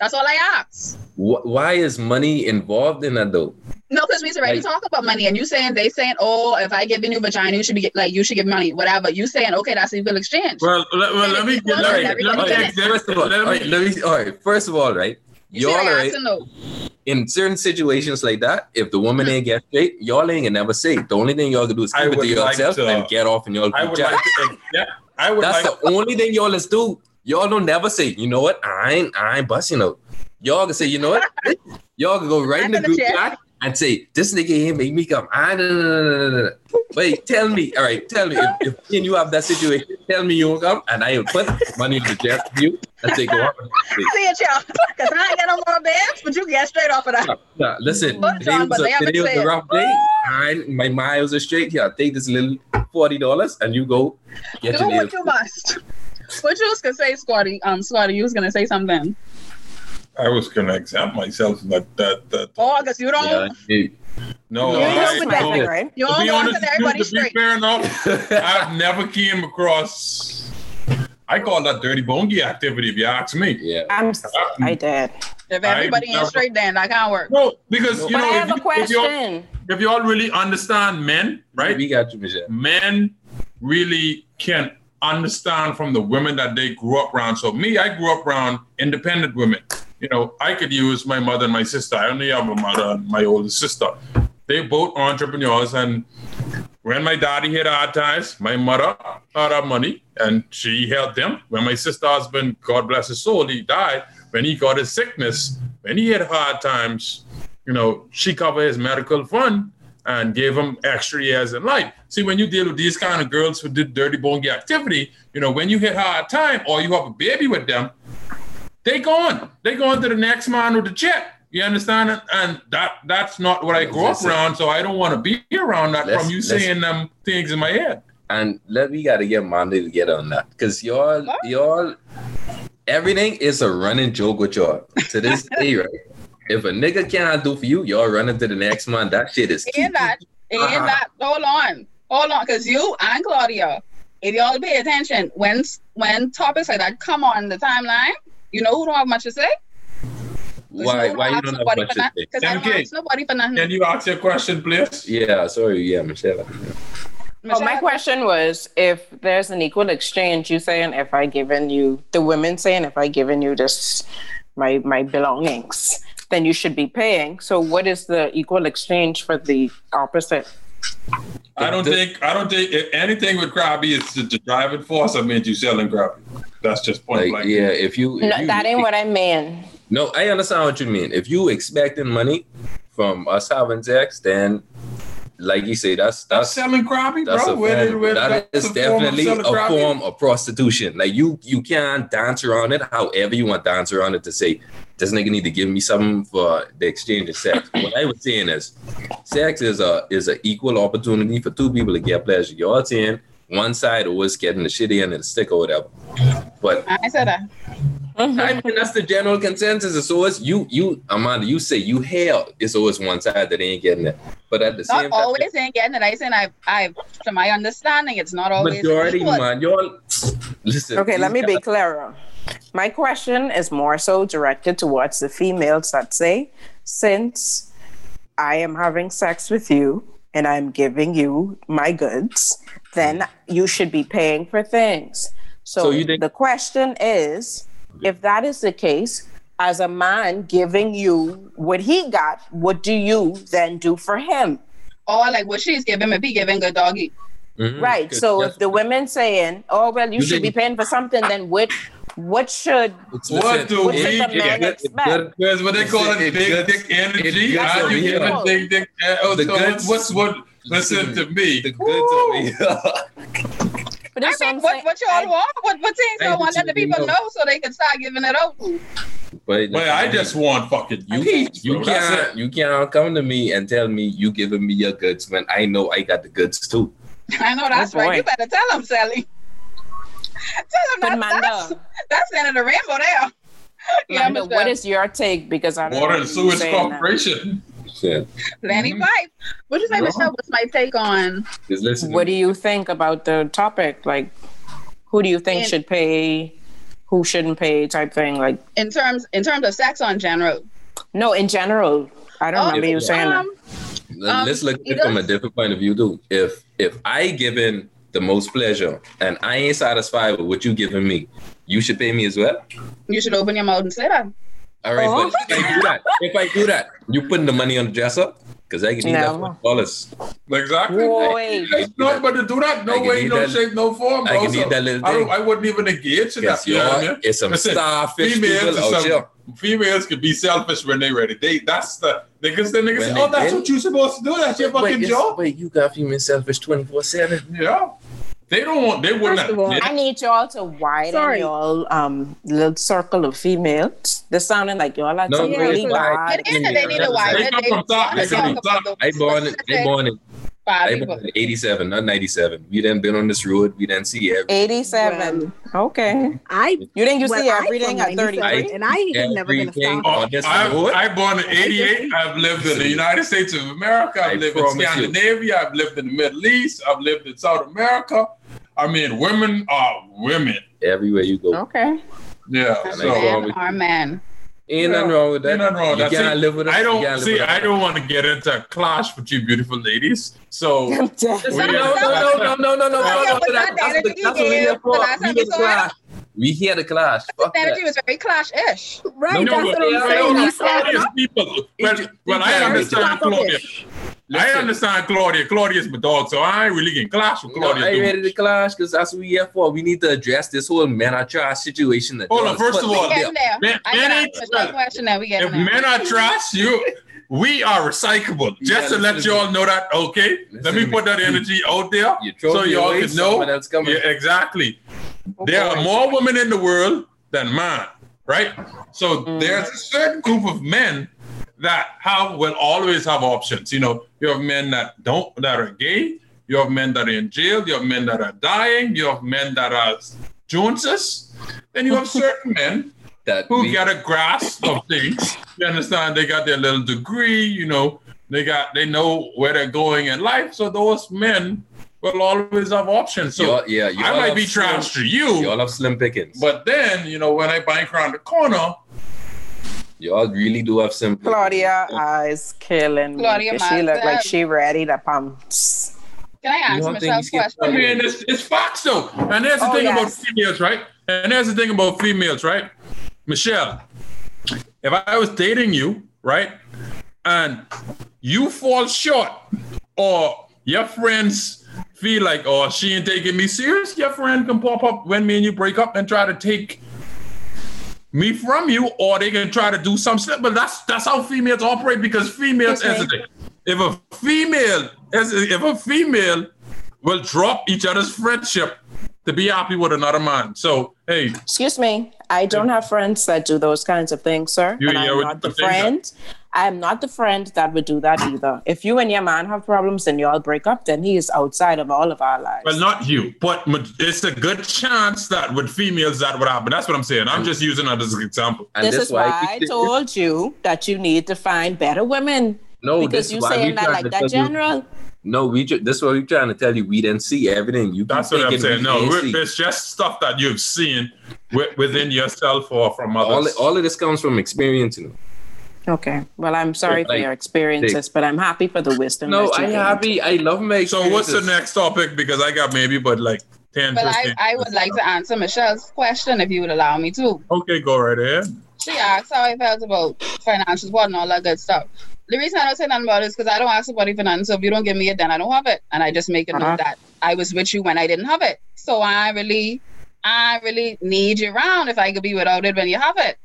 That's all I ask. Wh- Why is money involved in that though? No, because we already Like- talk about money, and you saying they saying, oh, if I give you vagina, you should be like you should give money, whatever. You saying, okay, that's equal exchange. Well, let, well, let me Well, let me, everybody let me, finish. let me, First of all, let all me- right, let me, all right. First of all, right, you y'all see, I right. Asked to know. in certain situations like that, if the woman ain't get straight, y'all ain't gonna never say. The only thing y'all can do is I keep it would to like yourself to- and get off and y'all I keep would chatting. like to, yeah, I would That's like the only thing y'all let's do. Y'all don't never say, you know what? I ain't I ain't busting out. Y'all can say, you know what? y'all can go right in the I'm group chat and say, this nigga here make me come. Ah, no, no, no, no. Wait, tell me. All right, tell me. If, if me and you have that situation, tell me you won't come and I will put money in the chest for you and say, go on. See it, y'all. Because I ain't got no more bands, but you get straight off of that. Yeah, listen, today John, was, a, today was a rough day. I, my miles are straight here. Take this little forty dollars and you go get Do your what nails. you must. What you was gonna say, Scotty? Um, Scotty, you was gonna say something. I was gonna exempt myself but that that that. Oh, because you don't. Yeah, hey. No, You You're know, I, just with no. laughing, right? You To don't honest, everybody to be straight. fair enough, I've never came across. I call that dirty bongy activity, if you ask me. yeah. I'm um, I did. If everybody ain't straight, then that can't work. No, because you But know, I have if, a you, if, you all, question. if you all really understand men, right? We got you, Michelle. men really can understand from the women that they grew up around. So me, I grew up around independent women. You know, I could use my mother and my sister. I only have a mother and my older sister. They both entrepreneurs, and when my daddy had hard times, my mother had her money and she helped them. When my sister husband, God bless his soul, he died. When he got his sickness, when he had hard times, you know, she covered his medical fund and gave him extra years in life. See, when you deal with these kind of girls who did dirty bongy activity, you know, when you hit hard time or you have a baby with them, they gone. They going to the next man with the check. You understand? And- And that that's not what I grew up around. So I don't want to be around that Let's- from you saying them things in my head. And let we gotta get Monday to get on that. Cause y'all y'all everything is a running joke with y'all to this day, right? If a nigga cannot do for you, y'all running to the next man. That shit is Ain't that? Ain't Uh-huh. that? Hold on, hold on, because you and Claudia, if y'all pay attention, when when topics like that come on the timeline, you know who don't have much to say. why why you don't have much to say? Because I don't ask nobody for nothing. Can you ask your question, please? Yeah, sorry, yeah, Michelle. Oh, my question was if there's an equal exchange, you saying if I given you the women saying if I given you this my my belongings, then you should be paying. So what is the equal exchange for the opposite? I don't think I don't think anything with Krabby is the, the driving force. I mean, you selling Krabby. That's just point Like, blank. yeah, if you, if No, you that ain't what I mean. No, I understand what you mean. If you expecting money from us having sex, then like you say, that's That's that's selling Krabby, that's bro. a Where did- form, where- that that's is a form definitely selling a Krabby. form of prostitution. Like you you can't dance around it however you want to dance around it to say this nigga need to give me something for the exchange of sex. what I was saying is sex is a is an equal opportunity for two people to get pleasure. You're saying one side always getting the shitty end of the stick or whatever. But I said that. I mean, that's the general consensus. It's always you, you, Amanda. You say you hell. It's always one side that ain't getting it. But at the same, Not same always ain't getting it. I saying I, I, to my understanding, it's not always majority, equal. man, y'all listen. Okay, let me these be guys- clearer. My question is more so directed towards the females that say, since I am having sex with you and I'm giving you my goods, then you should be paying for things. So, So you think- the question is if that is the case, as a man giving you what he got, what do you then do for him? Or like what she's giving me, be giving good doggy. Mhm. Right. Because So that's- if the women saying, "Oh well, you You should be paying for something," then what? What should? it's- What do What we get? man good- expect? good- That's what they call it, It's big good- dick energy. it's How good you over give here. a big dick? Uh, oh, The so goods- what's what? Listen to me. The goods over here. But I mean, I'm what, saying. what y'all I- want? What, what things y'all want let the people know. know so they can start giving it out? But, But I just want fucking you, peace, you can't you can't come to me and tell me you giving me your goods when I know I got the goods too. I know that's Oh, right. boy. You better tell them, Sally. Tell them But that, that's, Manda, that's the end of the rainbow there. Yeah, Manda, Michelle. what is your take? Because I don't Water know and Sewage. Corporation. Shit. Plenty Mhm. pipe. What you say, No. Michelle? What's my take on? Just listen. to What do you think about the topic? Like, who do you think And- should pay? Who shouldn't pay? Type thing. Like, in terms in terms of sex on general? no, in general. I don't Oh, remember you saying that. um, Let- Um, Let's look at it from a different point of view too. If if I given the most pleasure and I ain't satisfied with what you giving me, you should pay me as well. you should open your mouth and say that. All right, Oh. but if I do that, oh. if I do that, you putting the money on the dresser because I can need that No. for dollars. Exactly. Wait. No, but to do that, no way, eat no that- shape, no form, I can So eat that little I, thing. I wouldn't even engage in that. Guess You know what I mean? it's some Listen, starfish females people out some- here. Females can be selfish when they're ready. They that's the niggas. The niggas say, "Oh, that's ready. what you're supposed to do. That's your fucking it's- job." Wait, you got female selfish twenty four seven. Yeah, they don't want. They wouldn't. First of all, I need y'all to widen Sorry. your um little circle of females. They're sounding like y'all are No, some really bad. It is that they need a wife. They come from top, They they come from about top. the I born in, I specific born in, five I people. eighty seven, not ninety seven. We didn't been on this road. We didn't see everything. 87. okay. I You think you well, see I'm everything at 97, 33? and I have never been a Everything star. on this oh, I, road. I born in '88. I've lived in the United States of America. I I've lived in promise you. I've lived in the Middle East. I've lived in South America. I mean, women are women. everywhere you go. Okay. Yeah. And So I- are man. Ain't nothing wrong with that. Ain't nothing wrong with You that. can't See, live with us. I don't can't see. I don't want to get into a clash with you, beautiful ladies. So I'm we- No, no, no, no, no, no, no, no. but That- that That's what energy that's what we gave here for. the We time here to clash. We here to clash. Fuck The energy that. was very clash-ish. Right, No, that's but what I'm saying. no, He's Claudia's people. Well, well, I understand Claudia. Slappish. I understand Claudia. Claudia's my dog, so I ain't really getting clash with No, Claudia. I ain't ready to clash because that's what we here for. We need to address this whole men are trash situation. That Hold on, first of all, out there. Getting there. I got a question there. We If men are trash, you we are recyclable. Yeah, Just to let y'all know that, okay? Listen let me to put that energy out there You so y'all can know. someone coming. Yeah, exactly. Oh, There are more women in the world than men, right? So Mm. there's a certain group of men that have will always have options. You know, you have men that don't that are gay. You have men that are in jail. You have men that are dying. You have men that are Joneses. Then you have certain men that who get a grasp of things. You understand? They got their little degree, you know, they got they know where they're going in life. So those men will always have options. So y'all- yeah, I might be slim- trash to you, Y'all have slim pickings, but then you know when I bank around the corner, y'all really do have some. Claudia eyes killing me. Claudia 'cause she look like she ready to pounce. Can I ask answer don't think Michelle's you skip I question? mean it's, it's facts though. And there's the Oh, thing about females, right? And there's the thing about females, right? Michelle, if I was dating you, right, and you fall short, or your friends feel like, oh, she ain't taking me serious, your friend can pop up when me and you break up and try to take me from you, or they can try to do some stuff. But that's that's how females operate because females, Okay. thing. If a female, if a female will drop each other's friendship to be happy with another man. So hey, Excuse me. I don't have friends that do those kinds of things, sir. You- and I'm not the think that- friend. I am not the friend that would do that either. If you and your man have problems and y'all break up, then he is outside of all of our lives. well, not you, but it's a good chance that with females that would happen. That's what I'm saying. I'm just using that as an example. And this this is why I told you that you need to find better women. No, this because is you why we saying that trying like to that tell you- general. No, we. Ju- this is what we're trying to tell you. We didn't see everything. You. That's what I'm saying. No, didn't we- see. it's just stuff that you've seen wi- within yourself or from all, others. all of this comes from experience. You know? Okay. Well, I'm sorry for Like, your experiences, but I'm happy for the wisdom. No, I gained. happy. I love my. so what's the next topic? Because I got maybe but like 10, Well, I, I would like to answer Michelle's question if you would allow me to. Okay, go right ahead. She asked how I felt about financial support and all that good stuff. The reason I don't say nothing about it is because I don't ask somebody for nothing. So if you don't give me it, then I don't have it. And I just make a Uh-huh. note that I was with you when I didn't have it. So I really, I really need you around if I could be without it when you have it.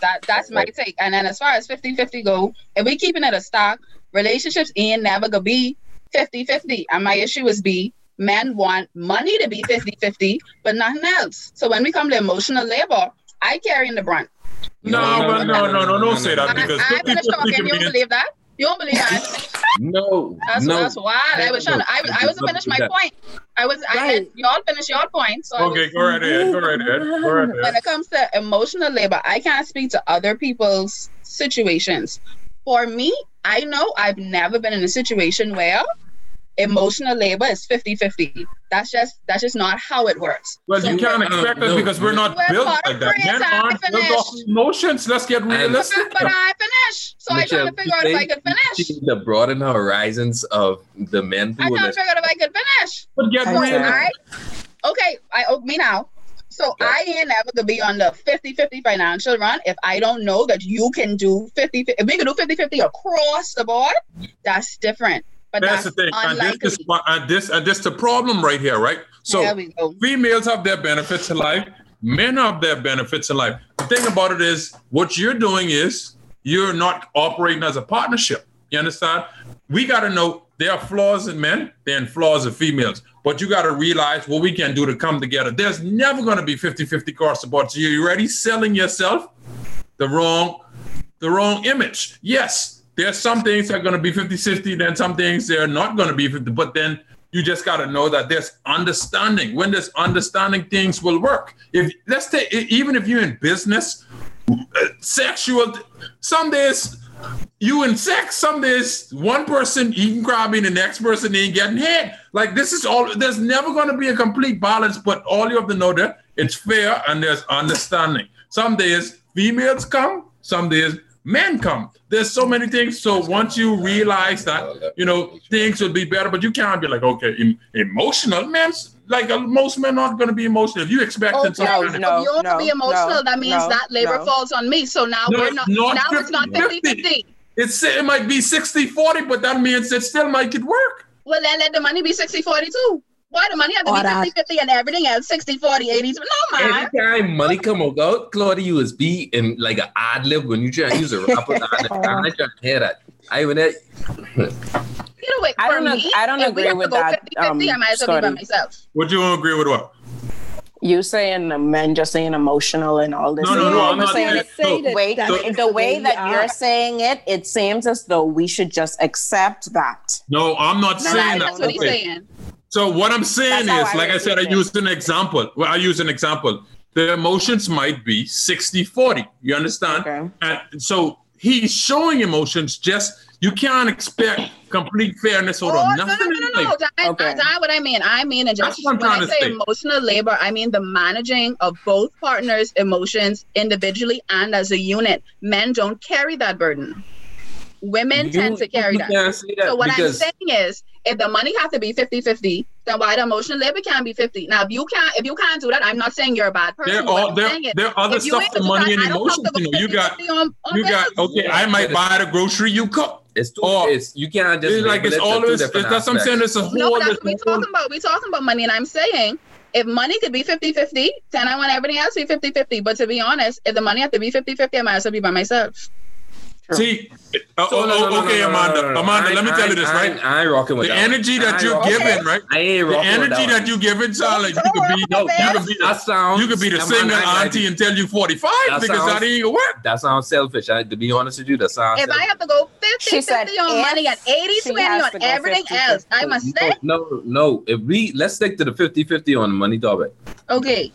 That that's my take. And then as far as 50-50 go, if we keeping it a stock, relationships in never gonna be 50-50. And my issue is B, men want money to be 50-50, but nothing else. So when we come to emotional labor, I carry in the brunt. No, No, no, but no, no, no, no, no, no, don't no, say no. that I, because I 50 finished talking. can You be don't believe that? You don't believe that? No, That's, no. that's wild. I was trying to, I, I wasn't finished my point. I was, I had, y'all finish your point. So I was- Okay, go right ahead. Go right ahead. Go right when it comes to emotional labor, I can't speak to other people's situations. For me, I know I've never been in a situation where emotional labor is 50-50. That's just that's just not how it works. Well, you can't expect us no, because we're not We're built part like of that. praise Men aren't built off emotions. Let's get realistic. But I finish, So I Michelle, tried to figure out if I could She finish. need to broaden her horizons of the men I who can't are figure out if I could finish. But get I So, realistic. I, okay, I oh, me now. So I ain't never gonna be on the 50-50 financial run if I don't know that you can do 50 If we can do 50-50 across the board, that's different. But That's that's, the thing. And unlikely. this is why- and this and this the problem right here, right? So there we go. females have their benefits in life, men have their benefits in life. The thing about it is, what you're doing is you're not operating as a partnership. You understand? We got to know there are flaws in men, there are flaws in females. But you got to realize what we can do to come together. There's never going to be 50 50 across the board. So you're already selling yourself the wrong the wrong image. Yes, there's some things that are going to be 50 50, then some things they're not going to be 50, but then you just got to know that there's understanding. When there's understanding, things will work. If let's take even if you're in business, uh, sexual, some days you in sex, some days one person eating grabbing, the next person ain't getting hit. Like this is all. There's never going to be a complete balance, but all you have to know that it's fair and there's understanding. Some days females come, some days men come. There's so many things. So once you realize that, you know, things will be better, but you can't be like, okay, em- emotional. Man, like uh, most men aren't going to be emotional. If you expect Okay, something, so no, if you're no, to be emotional, no, that means no, that labor no. falls on me. So now No, we're not, not now it's not 50 50. 50. it's it might be 60 40, but that means it still might get work. Well, then let the money be 60 40 too. Why the money have to be that. 50 50 and everything else 60 40 80? No, man. time money come about, Claudia, you is be in like an ad lib when you try to use a rapper. I'm not trying to hear that. I even that. Either way, I for don't ag- me, I don't if we agree have to with go that, 50 50, I um, might as well be by Scotty. myself. Would you agree with what? You saying the men just saying emotional and all this. No, no, no, I'm not saying saying- it. so- that Wait, that's the, the way that are. you're saying it, it seems as though we should just accept that. No, I'm not No, saying that's that. what he's saying. So what I'm saying That's how is, I like I said, I used an example. Well, I use an example. The emotions might be 60 40. You understand? Okay. And so he's showing emotions, just you can't expect complete fairness Oh, or no, no, nothing. no, no, no. like- That, Okay. That's what I mean. I mean, and just That's what I'm when I say say. emotional labor, I mean the managing of both partners' emotions individually and as a unit. Men don't carry that burden. Women You- tend to carry that. that So what because I'm saying is, if the money has to be 50-50, then why the emotional labor can't be 50? Now, if you can't, if you can't do that, I'm not saying you're a bad person. There are there, there are other stuff for money that, and I emotions. You know, you got on, on you got bills. okay. I might buy the grocery you cook. it's too. or- it's you can't just It's like it's it to two always that's what I'm saying. It's a whole. but that's what we're talking about. We're talking about money, and I'm saying if money could be 50-50, then I want everything else to be 50-50. But to be honest, if the money has to be 50-50, I might as well be by myself. See, uh, So, oh, no, no, oh, okay, no, no, Amanda, no, no, no. Amanda, I- let me I- tell you this, right? I ain't rocking with The that energy that you're giving, right? I ain't The rocking with energy that, that you giving sound like you could be No, you could be That the, sounds. you could be the Amanda, single I- I- auntie until you 45 That because sounds- that ain't gonna work. That sounds selfish. I, to be honest with you, that sounds. If I have to go 50 She said 50 on money and 80 20 on everything 50, else, I must stay. no, no. If we let's stick to the 50-50 on the money topic. Okay.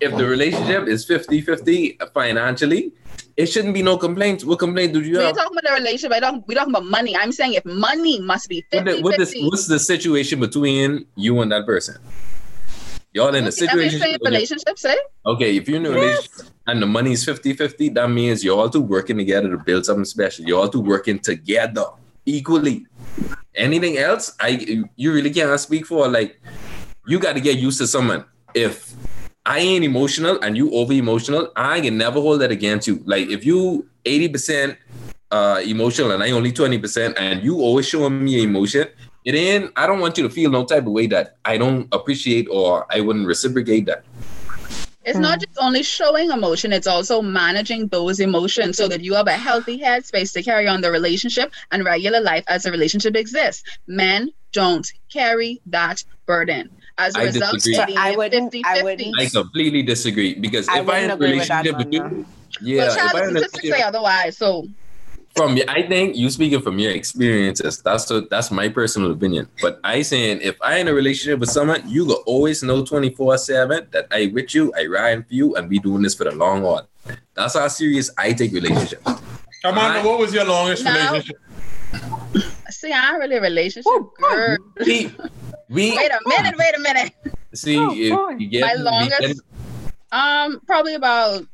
If the relationship is 50-50 financially, it shouldn't be no complaints. What complaint do you We're have? talking about the relationship. I don't, we're talking about money. I'm saying if money must be What the, what the, 50. what's the situation between you and that person? Y'all in a I'm just saying situation. relationships, eh? Okay, if you're in a relationship and the money is 50-50, that means you're all two working together to build something special. You're all two working together equally. Anything else, I you really can't speak for. Like, you got to get used to someone. If I ain't emotional and you over emotional, I can never hold that against you. Like, if you 80% uh emotional and I only 20% and you always showing me emotion, it ain't I don't want you to feel no type of way that I don't appreciate or I wouldn't reciprocate that. It's not just only showing emotion, it's also managing those emotions so that you have a healthy headspace to carry on the relationship and regular life as the relationship exists. Men don't carry that burden. As a I result, disagree. it I wouldn't- 50 I wouldn't- I completely disagree because I if I in a wouldn't agree with that, relationship with you, Amanda. yeah, Well, if I the in a statistics say relationship- otherwise. So from your, I think you speaking from your experiences. That's what that's my personal opinion. But I saying if I in a relationship with someone, you will always know twenty four seven that I with you, I ride for you, and be doing this for the long haul. That's how serious I take relationships. Amanda, I- what was your longest No. relationship? See, I'm really a relationship girl. We, we Wait a minute, wait a minute. see Oh, if you get My longest- Um, probably about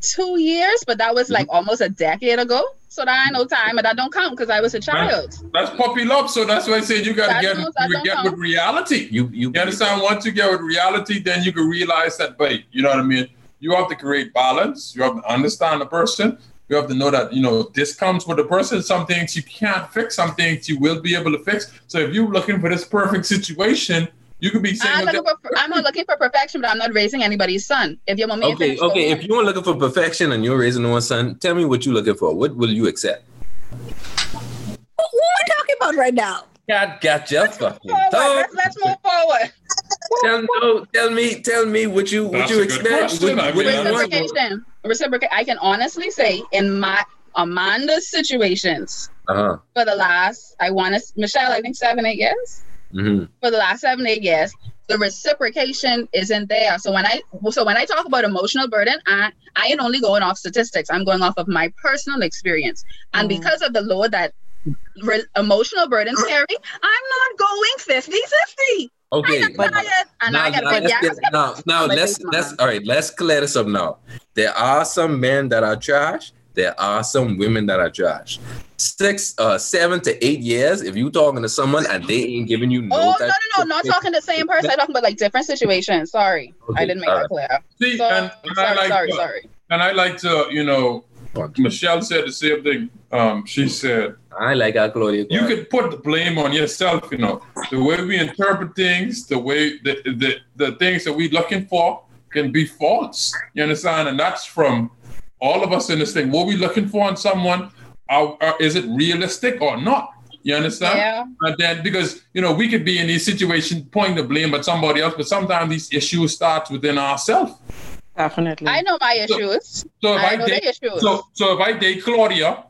two years, but that was like almost a decade ago. So that I know time, but that don't count because I was a child. That's puppy love, so that's why I said you gotta That get don't- you get count. with reality. you you You understand? Once you get with reality, then you can realize that, wait, you know what I mean? You have to create balance. You have to understand the person. You have to know that, you know, this comes with the person. Some things you can't fix, some things you will be able to fix. So if you're looking for this perfect situation, you could be I'm, saying, looking for, I'm not looking for perfection, but I'm not raising anybody's son. If you want me, okay, to okay. If you're looking for perfection and you're raising one son, tell me what you're looking for. What will you accept? What are we talking about right now? God, got you fucking forward, tongue. let's, let's move forward. Tell, no, tell me, tell me what you what That's you a good expect. question. What, I what mean, you want. Reciprocation. Reciprocate. I can honestly say in my Amanda's situations Uh-huh. for the last, I want to, Michelle, I think seven, eight years. hmm For the last seven, eight years, the reciprocation isn't there. So when I, so when I talk about emotional burden, I, I ain't only going off statistics. I'm going off of my personal experience, and Mm. because of the load that re- emotional burden carry, I'm not going 50-50. Okay. I'm but- tired, and now, I gotta now, let's gas. get- now, now let's let's all right. Let's clear this up now. There are some men that are trash, there are some women that are trash. Six, uh, seven to eight years. If you talking to someone and they ain't giving you no, Oh no type no no! Not talking the same person. I'm talking about like different situations. Sorry, Okay, I didn't make all that clear. See, So, and, and I sorry, like sorry, to, sorry. and I like to, you know, Bunch. Michelle said the same thing. Um, she said I like how Claudia. you could put the blame on yourself. You know, the way we interpret things, the way the the, the things that we're looking for can be false. You understand? And that's from all of us in this thing. What we looking for in someone, are, are- is it realistic or not? You understand? Yeah. And then because you know we could be in these situations pointing the blame at somebody else, but sometimes these issues start within ourselves. Definitely. I know my issues. So if I I, know date, the issues. so so if I date Claudia,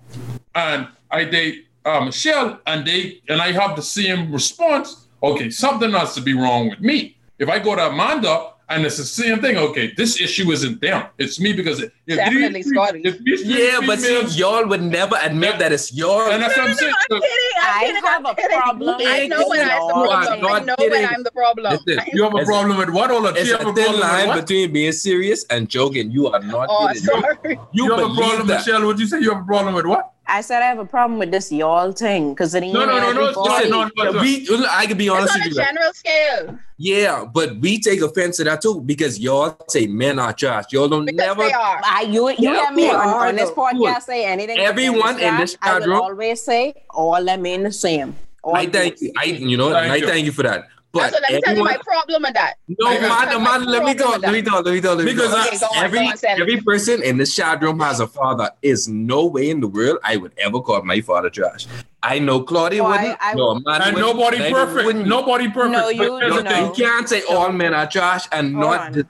and I date uh, Michelle, and they and I have the same response, okay, something has to be wrong with me. If I go to Amanda and it's the same thing, okay, this issue isn't them, it's me because if Definitely these, Scotty. if these three Yeah, but see, y'all would never admit that it's yours. and that's what I'm saying. I'm kidding. I'm I kidding. have I'm a kidding. problem I know when I'm the y'all. problem. You are I not know when kidding. I'm the problem. Listen, you have a It's- problem with what? Hold on, It's she have a a thin problem line between being serious and joking. You are not Oh, kidding. sorry. You, You have a problem, that. Michelle? Would you say you have a problem with what? I said I have a problem with this y'all thing because it ain't No, no, no, no, everybody. listen, no, no, no. We, I can be It's honest on a with you. like, general scale yeah, but we take offense to that too because y'all say men are trash. Y'all don't because never. they are. I, you you Yeah, hear me cool. on, on this Cool. podcast say anything. Everyone in this I chat will room- always say all them ain't the same. All I thank you. I, you know, Thank I you. thank you for that. But so let me tell you everyone, my problem with that. no, I man, man, let me talk, let me talk, let me talk, let me Because talk. I- Okay, on, every on, every person in this chat room has a father. Is no way in the world I would ever call my father trash. I know Claudia Oh, wouldn't. I no, man And wouldn't, nobody I perfect. wouldn't. Nobody perfect. No, you- here's the no. You can't say all men are trash and Hold not. on. the-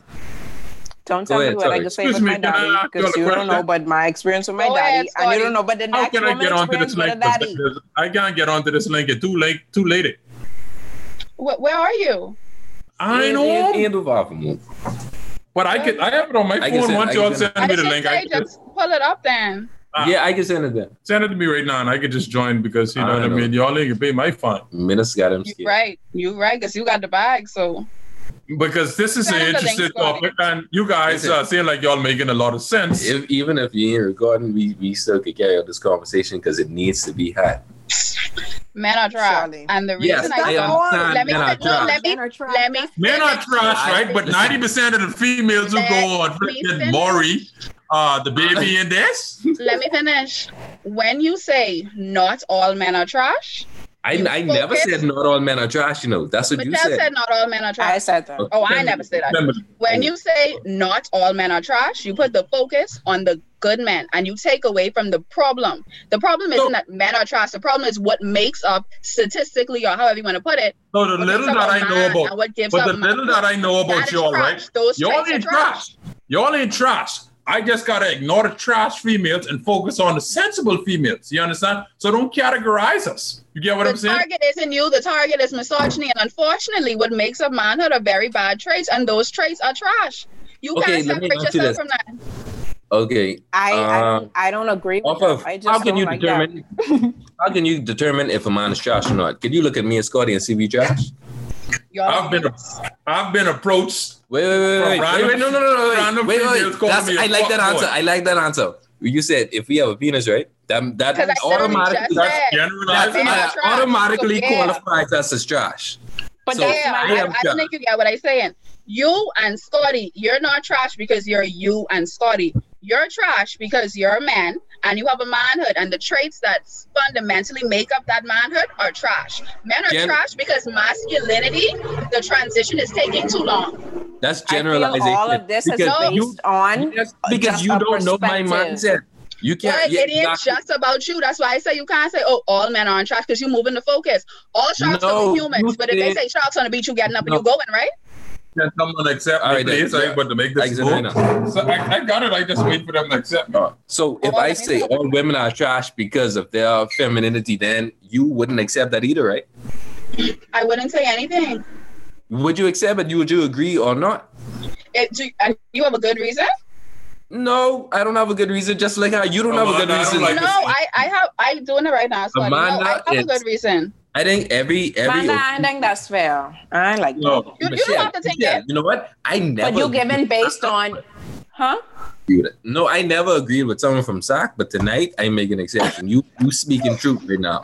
Don't tell ahead, me what I just can say Excuse with me, my daddy ask you because you don't know but my experience with my Go daddy ahead, and you don't know but the How next can I get onto experience this with link? daddy. I can't get onto this link. It's too late. Too late. Wh- Where are you? I Ain't- know. ain't- ain't do far from. But I can. I have it on my I phone. send- Once I y'all can send send- I me the link, I say can just just pull it up then. Ah. Yeah, I can send it there. send it to me right now, and I can just join because you know I what I mean. Y'all ain't gonna pay my fine Minister got him You right. You right, because you got the bag. So because this is Send an him the link, interesting topic, and you guys Listen. uh, seem like y'all making a lot of sense. If, even if you ain't recording, we, we still could carry out this conversation because it needs to be had. Men are trash. Surely. And the Yes, reason I I understand let me men are no, let me Men are trash. let me Men are trash, right? But ninety percent of the females who go on Let freaking. Maury, uh, the baby in this. Let me finish. When you say not all men are trash, I, I never said not all men are trash, you know. That's what you said. Michelle said. said not all men are trash. I said that. Oh, I never said that. When you say not all men are trash, you put the focus on the good men and you take away from the problem. The problem isn't So- that men are trash. The problem is what makes up statistically or however you want to put it. So the little that up I a know about, what gives but up the man- little that I know about y'all, trash. right? Those Y'all ain't trash. trash. Y'all ain't trash. I just gotta ignore the trash females and focus on the sensible females. You understand? So don't categorize us. You get what the I'm saying? The target isn't you. The target is misogyny, and unfortunately, what makes up manhood are very bad traits, and those traits are trash. You Okay, can't separate yourself from that. Okay. I, I, Uh, don't, I don't agree with of, I just how can you like determine how can you determine if a man is trash or not? Can you look at me and Scotty and see we trash? Y'all I've been I've been approached. Wait, wait, wait, wait, wait, random- wait, no, no, no, no, random wait, wait, wait. calling That's, me like that fuckboy. answer. I like that answer. You said if we have a penis, right? That that 'Cause I literally automatically just That's said- that generalizing. Men are trash. automatically So, yeah. qualifies us as trash. But So, that's yeah, I I, I don't think you get what I'm saying. You and Scotty, you're not trash because you're you and Scotty. You're trash because you're a man and you have a manhood, and the traits that fundamentally make up that manhood are trash. Men are Gen- trash because masculinity, the transition is taking too long. That's I feel generalization. all of this is because No. you, based on yes, because you don't know my perspective. mindset. You can't. But yeah, it ain't exactly. just about you. That's why I say you can't say, oh, all men are on trash because you're moving the focus. All sharks No, are humans. But if they say sharks on the beach, you getting up and No. you going, right? Can someone accept All me, right, then. please? I Yeah. ain't about to make this can. So I, I got it. I just wait for them to accept me. So if I say all women are trash because of their femininity, then you wouldn't accept that either, right? I wouldn't say anything. Would you accept it? You would you agree or not? It, do, and you have a good reason? No, I don't have a good reason. Just like how you don't have a good Amanda, I reason. like No. I, I have. I'm doing it right now. Scotty. No, Amanda I have a good reason. I think every every. Amanda, I think that's fair. I like No. that. You, you don't have to take Michelle, it. You know what? I never. But you given based on, huh? agree with it. No, I never agreed with someone from SAC, but tonight I make an exception. You you speaking truth right now.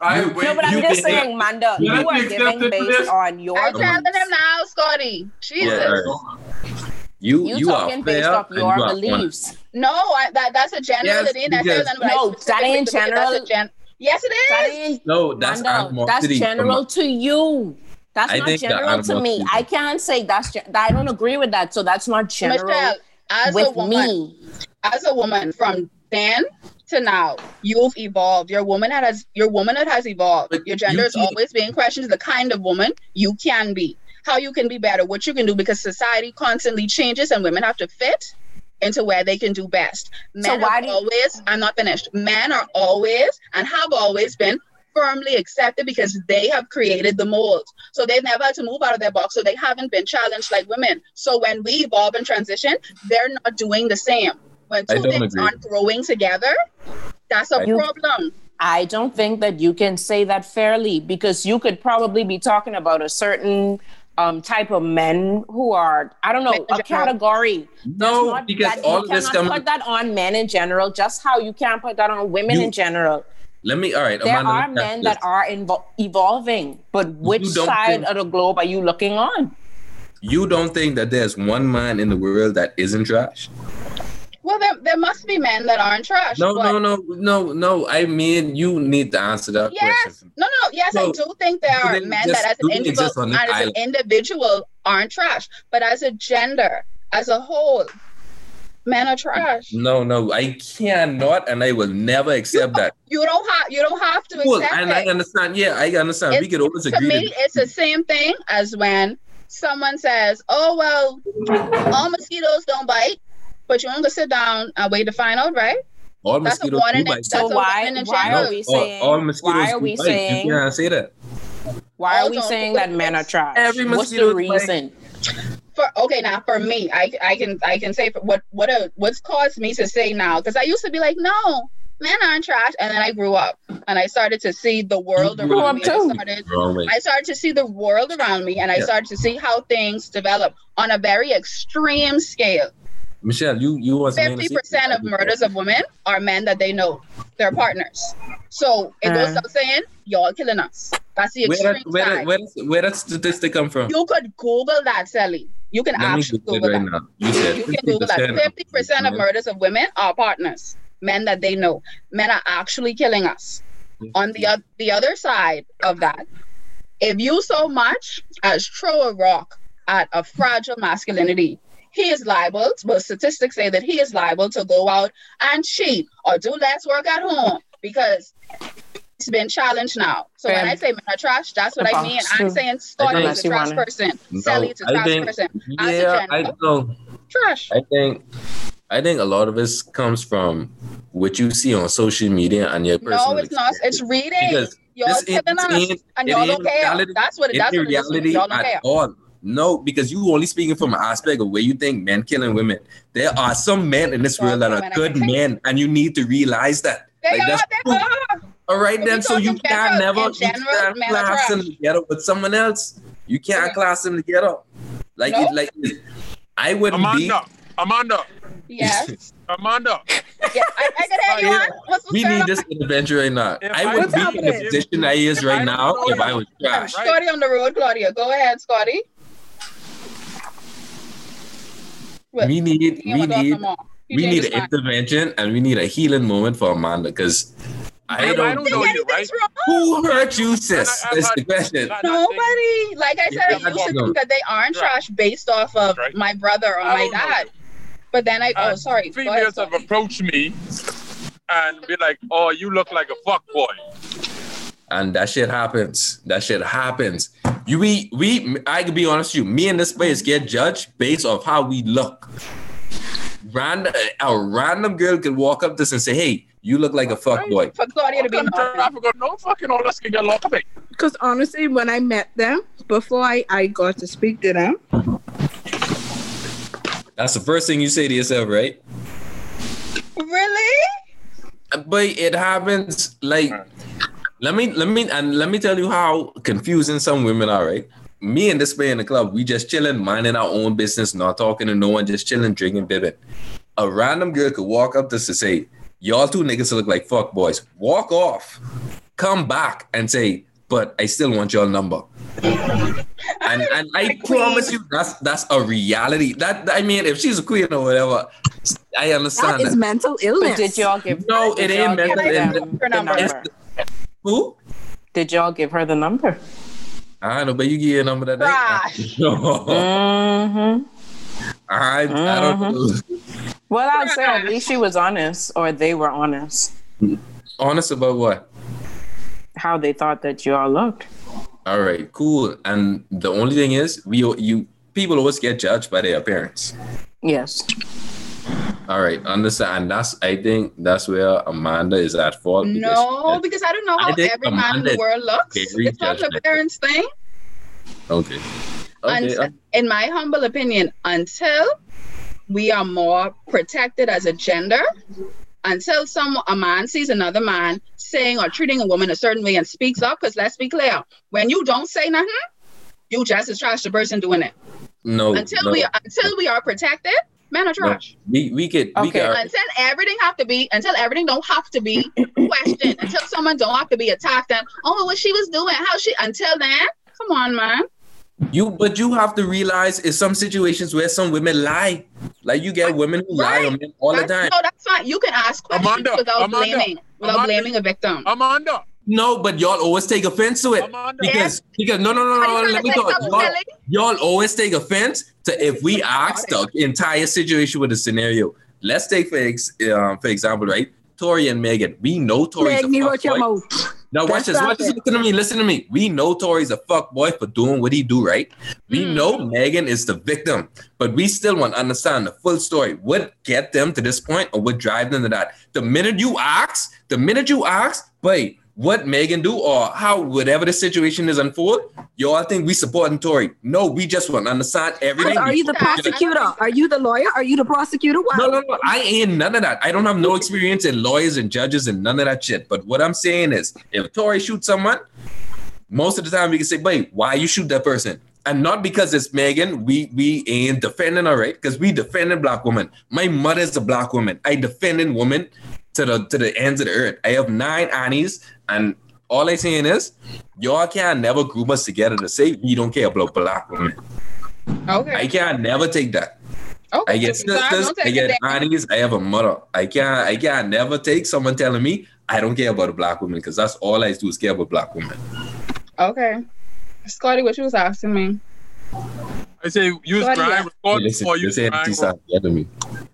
I, You- wait, No, but I'm you just can- saying, Manda, You you to are giving based this. on your I'm telling beliefs. him now, Scotty. Jesus. Yeah, all right. You You, you talking are based fair off your you are beliefs. No, I, that that's a generality. Yes, and that's because- different than what I No, that ain't believe. That's a general. gen- yes, it is. That No, that's Manda, that's animosity. general to you. That's I not think the general to me. animosity- I can't say that's. Gen- I don't agree with that. So that's not general Michelle, as a woman, me. as a woman from then to now, you've evolved. Your woman has your womanhood has evolved. But Your gender you is always being questioned. The kind of woman you can be, how you can be better, what you can do, because society constantly changes and women have to fit into where they can do best. Men So why have do you- always, I'm not finished. Men are always and have always been firmly accepted because they have created the mold. So they've never had to move out of their box. So they haven't been challenged like women. So when we evolve and transition, they're not doing the same. When two things agree. aren't growing together, that's a I- problem. I don't think that you can say that fairly because you could probably be talking about a certain um, type of men who are, I don't know, Men a general. category. No, Not because that all you of this cannot put that on men in general, just how you can't put that on women You- in general. Let me. All right, There Amanda, are let me ask men you that are invo- evolving, but which side think- of the globe are you looking on? You don't think that there's one man in the world that isn't trash? Well, there, there must be men that aren't trash. No, but no, no, no, no. I mean, you need to answer that Yes. question. No, no, yes, I do think there are men that as an, individual, exist on this as an individual aren't trash, but as a gender, as a whole, men are trash. No, no, I cannot, and I will never accept that. You don't have you don't have to Cool, accept and it. I understand. Yeah, I understand. we It's- could always to agree. me, to- it's the same thing as when someone says, "Oh well, all mosquitoes don't bite," but you only sit down and wait to find out, right? all that's a mosquitoes warning do that- bite. that's So a why in why are we saying all mosquitoes why are do we bite. saying You can't say that. why are all we saying that it. men are trash? Every What's the mosquito bite. reason? For okay, now for me, I I can I can say for what what a, what's caused me to say now because I used to be like, no, men aren't trash, and then I grew up and I started to see the world You around me. I started I started to see the world around me, and I Yeah. started to see how things develop on a very extreme scale. Michelle, you you was Fifty percent of murders of women are men that they know, their partners. So it goes Uh. without saying, y'all killing us. That's the Where extreme that, where, side. that, where, that, where that statistic come from? you could Google that, Sally. You can Let actually Google it Google right that. now. You said You can Google that. 50% Fifty percent of murders of women are partners, men that they know. Men are actually killing us. On the oth- the other side of that, if you so much as throw a rock at a fragile masculinity, he is liable. Well, statistics say that he is liable to go out and cheat or do less work at home because it's been challenged now. So when I say men are trash, that's what I mean. I'm saying Scotty is a trash wanna- person. No, Sally is a I trash think, person. As a yeah, I gender. know. Trash. I think, I think a lot of this comes from what you see on social media and your personal. No, it's not. It's reading. Because Y'all this ain't, killing us, and y'all don't care. reality, That's what. it That's ain't what it is. Y'all don't care. all. No, because you only speaking from an aspect of where you think men killing women. There are some men in this world that are good men, and you need to realize that. They Like, are. that's They are. All right, But then. So you can't general- never you can't men are class them together with someone else. You can't Okay. class them together. Like, No. it, like I wouldn't be. Amanda, Amanda, Yes. Amanda. Yeah. I, I can hear you. On. What's what's We need this intervention right now. If I I- would What's be in the happening? position I is right I now if I you- was trash. Right. Scotty on the road, Claudia. Go ahead, Scotty. What? We need, we don't want to need, talk no more. You we need an mind. intervention, and we need a healing moment for Amanda because I I don't. don't know you, right? wrong? Who hurt you, sis? I- I've That's had- the question. Not- not Nobody. Like I said, Yeah, I used to think that they aren't Right. trash based off of Right. my brother or I my dad. But then I, oh, sorry. Go ahead, Females have Scotty. approached me and be like, "Oh, you look like a fuck boy." And that shit happens. That shit happens. You we we I can be honest with you. Me and this space get judged based off how we look. Random a random girl could walk up to us and say, "Hey, you look like a fuck boy." For Claudia to be Welcome to No fucking all us can get locked up. Because honestly, when I met them, before I, I got to speak to them, That's the first thing you say to yourself, right? Really? But it happens like let me let me and let me tell you how confusing some women are, right? Me and this man in the club, we just chilling, minding our own business, not talking to no one, just chilling, drinking, bibbing. a random girl could walk up to us and say, "Y'all two niggas look like fuck boys." Walk off, come back and say, "But I still want your number." and and I promise you, that's that's a reality. That I mean, if she's a queen or whatever, I understand is that. mental illness. But did y'all give? No, it ain't mental illness. the Her number. number? Who? Did y'all give her the number? I know, but you give your number that day. Mm-hmm. I, I don't know. Well, I'd say at least she was honest, or they were honest, Honest about what? how they thought that y'all looked. All right, cool. And the only thing is, we you people always get judged by their appearance. Yes. All right, understand. And that's I think that's where Amanda is at fault. because No, because I don't know how every man in the world looks. It's not the parents' thing. okay. Okay. And in my humble opinion, until we are more protected as a gender, until some a man sees another man saying or treating a woman a certain way and speaks up, because let's be clear, when you don't say nothing, you just as trash the person doing it. no. Until no, we until we are protected, men are no. trash. we we could we Okay. could Until everything have to be until everything don't have to be questioned, until someone don't have to be attacked and oh what she was doing, how she until then, come on, man. you but you have to realize in some situations where some women lie. Like you get women who lie on men all the time. No, that's fine. You can ask questions Amanda, without Amanda, blaming, without Amanda. blaming a victim. Amanda, No, but y'all always take offense to it. Amanda. Because because no no no no let me to say talk. something, Y'all, y'all always take offense to if we ask the entire situation with a scenario. Let's take for ex, um, for example, right? Tory and Megan. We know Tory's Make a fuck watch your boy. mouth. Now watch That's this. Watch this. it. Listen to me. Listen to me. We know Tory's a fuck boy for doing what he do, right? We Hmm. know Megan is the victim, but we still want to understand the full story. What get them to this point, or what drive them to that? The minute you ask, the minute you ask, wait, what Megan do, or how whatever the situation is unfold, you all think we supporting Tory. No, we just want to understand everything. Are you the prosecutor? Are you the lawyer? Are you the prosecutor? Wow. No, no, no. I ain't none of that. I don't have no experience in lawyers and judges and none of that shit. But what I'm saying is, if Tory shoots someone, most of the time we can say, "Wait, why you shoot that person?" And not because it's Megan, we we ain't defending her, right? Because we defending black women. My mother's a black woman. I defending women to the to the ends of the earth. I have nine aunties, and all I saying is, y'all can never group us together to say we don't care about black women. Okay. I Okay. can never take that. okay. I get So, I'm sisters, I get aunties, I have a mother. I can't, I can't never take someone telling me I don't care about a black woman because that's all I do is care about black women. Okay. Scotty, what you was asking me? I say use Sorry, grind yeah. record listen, or use listen, grind. Auntie Sam, get to me.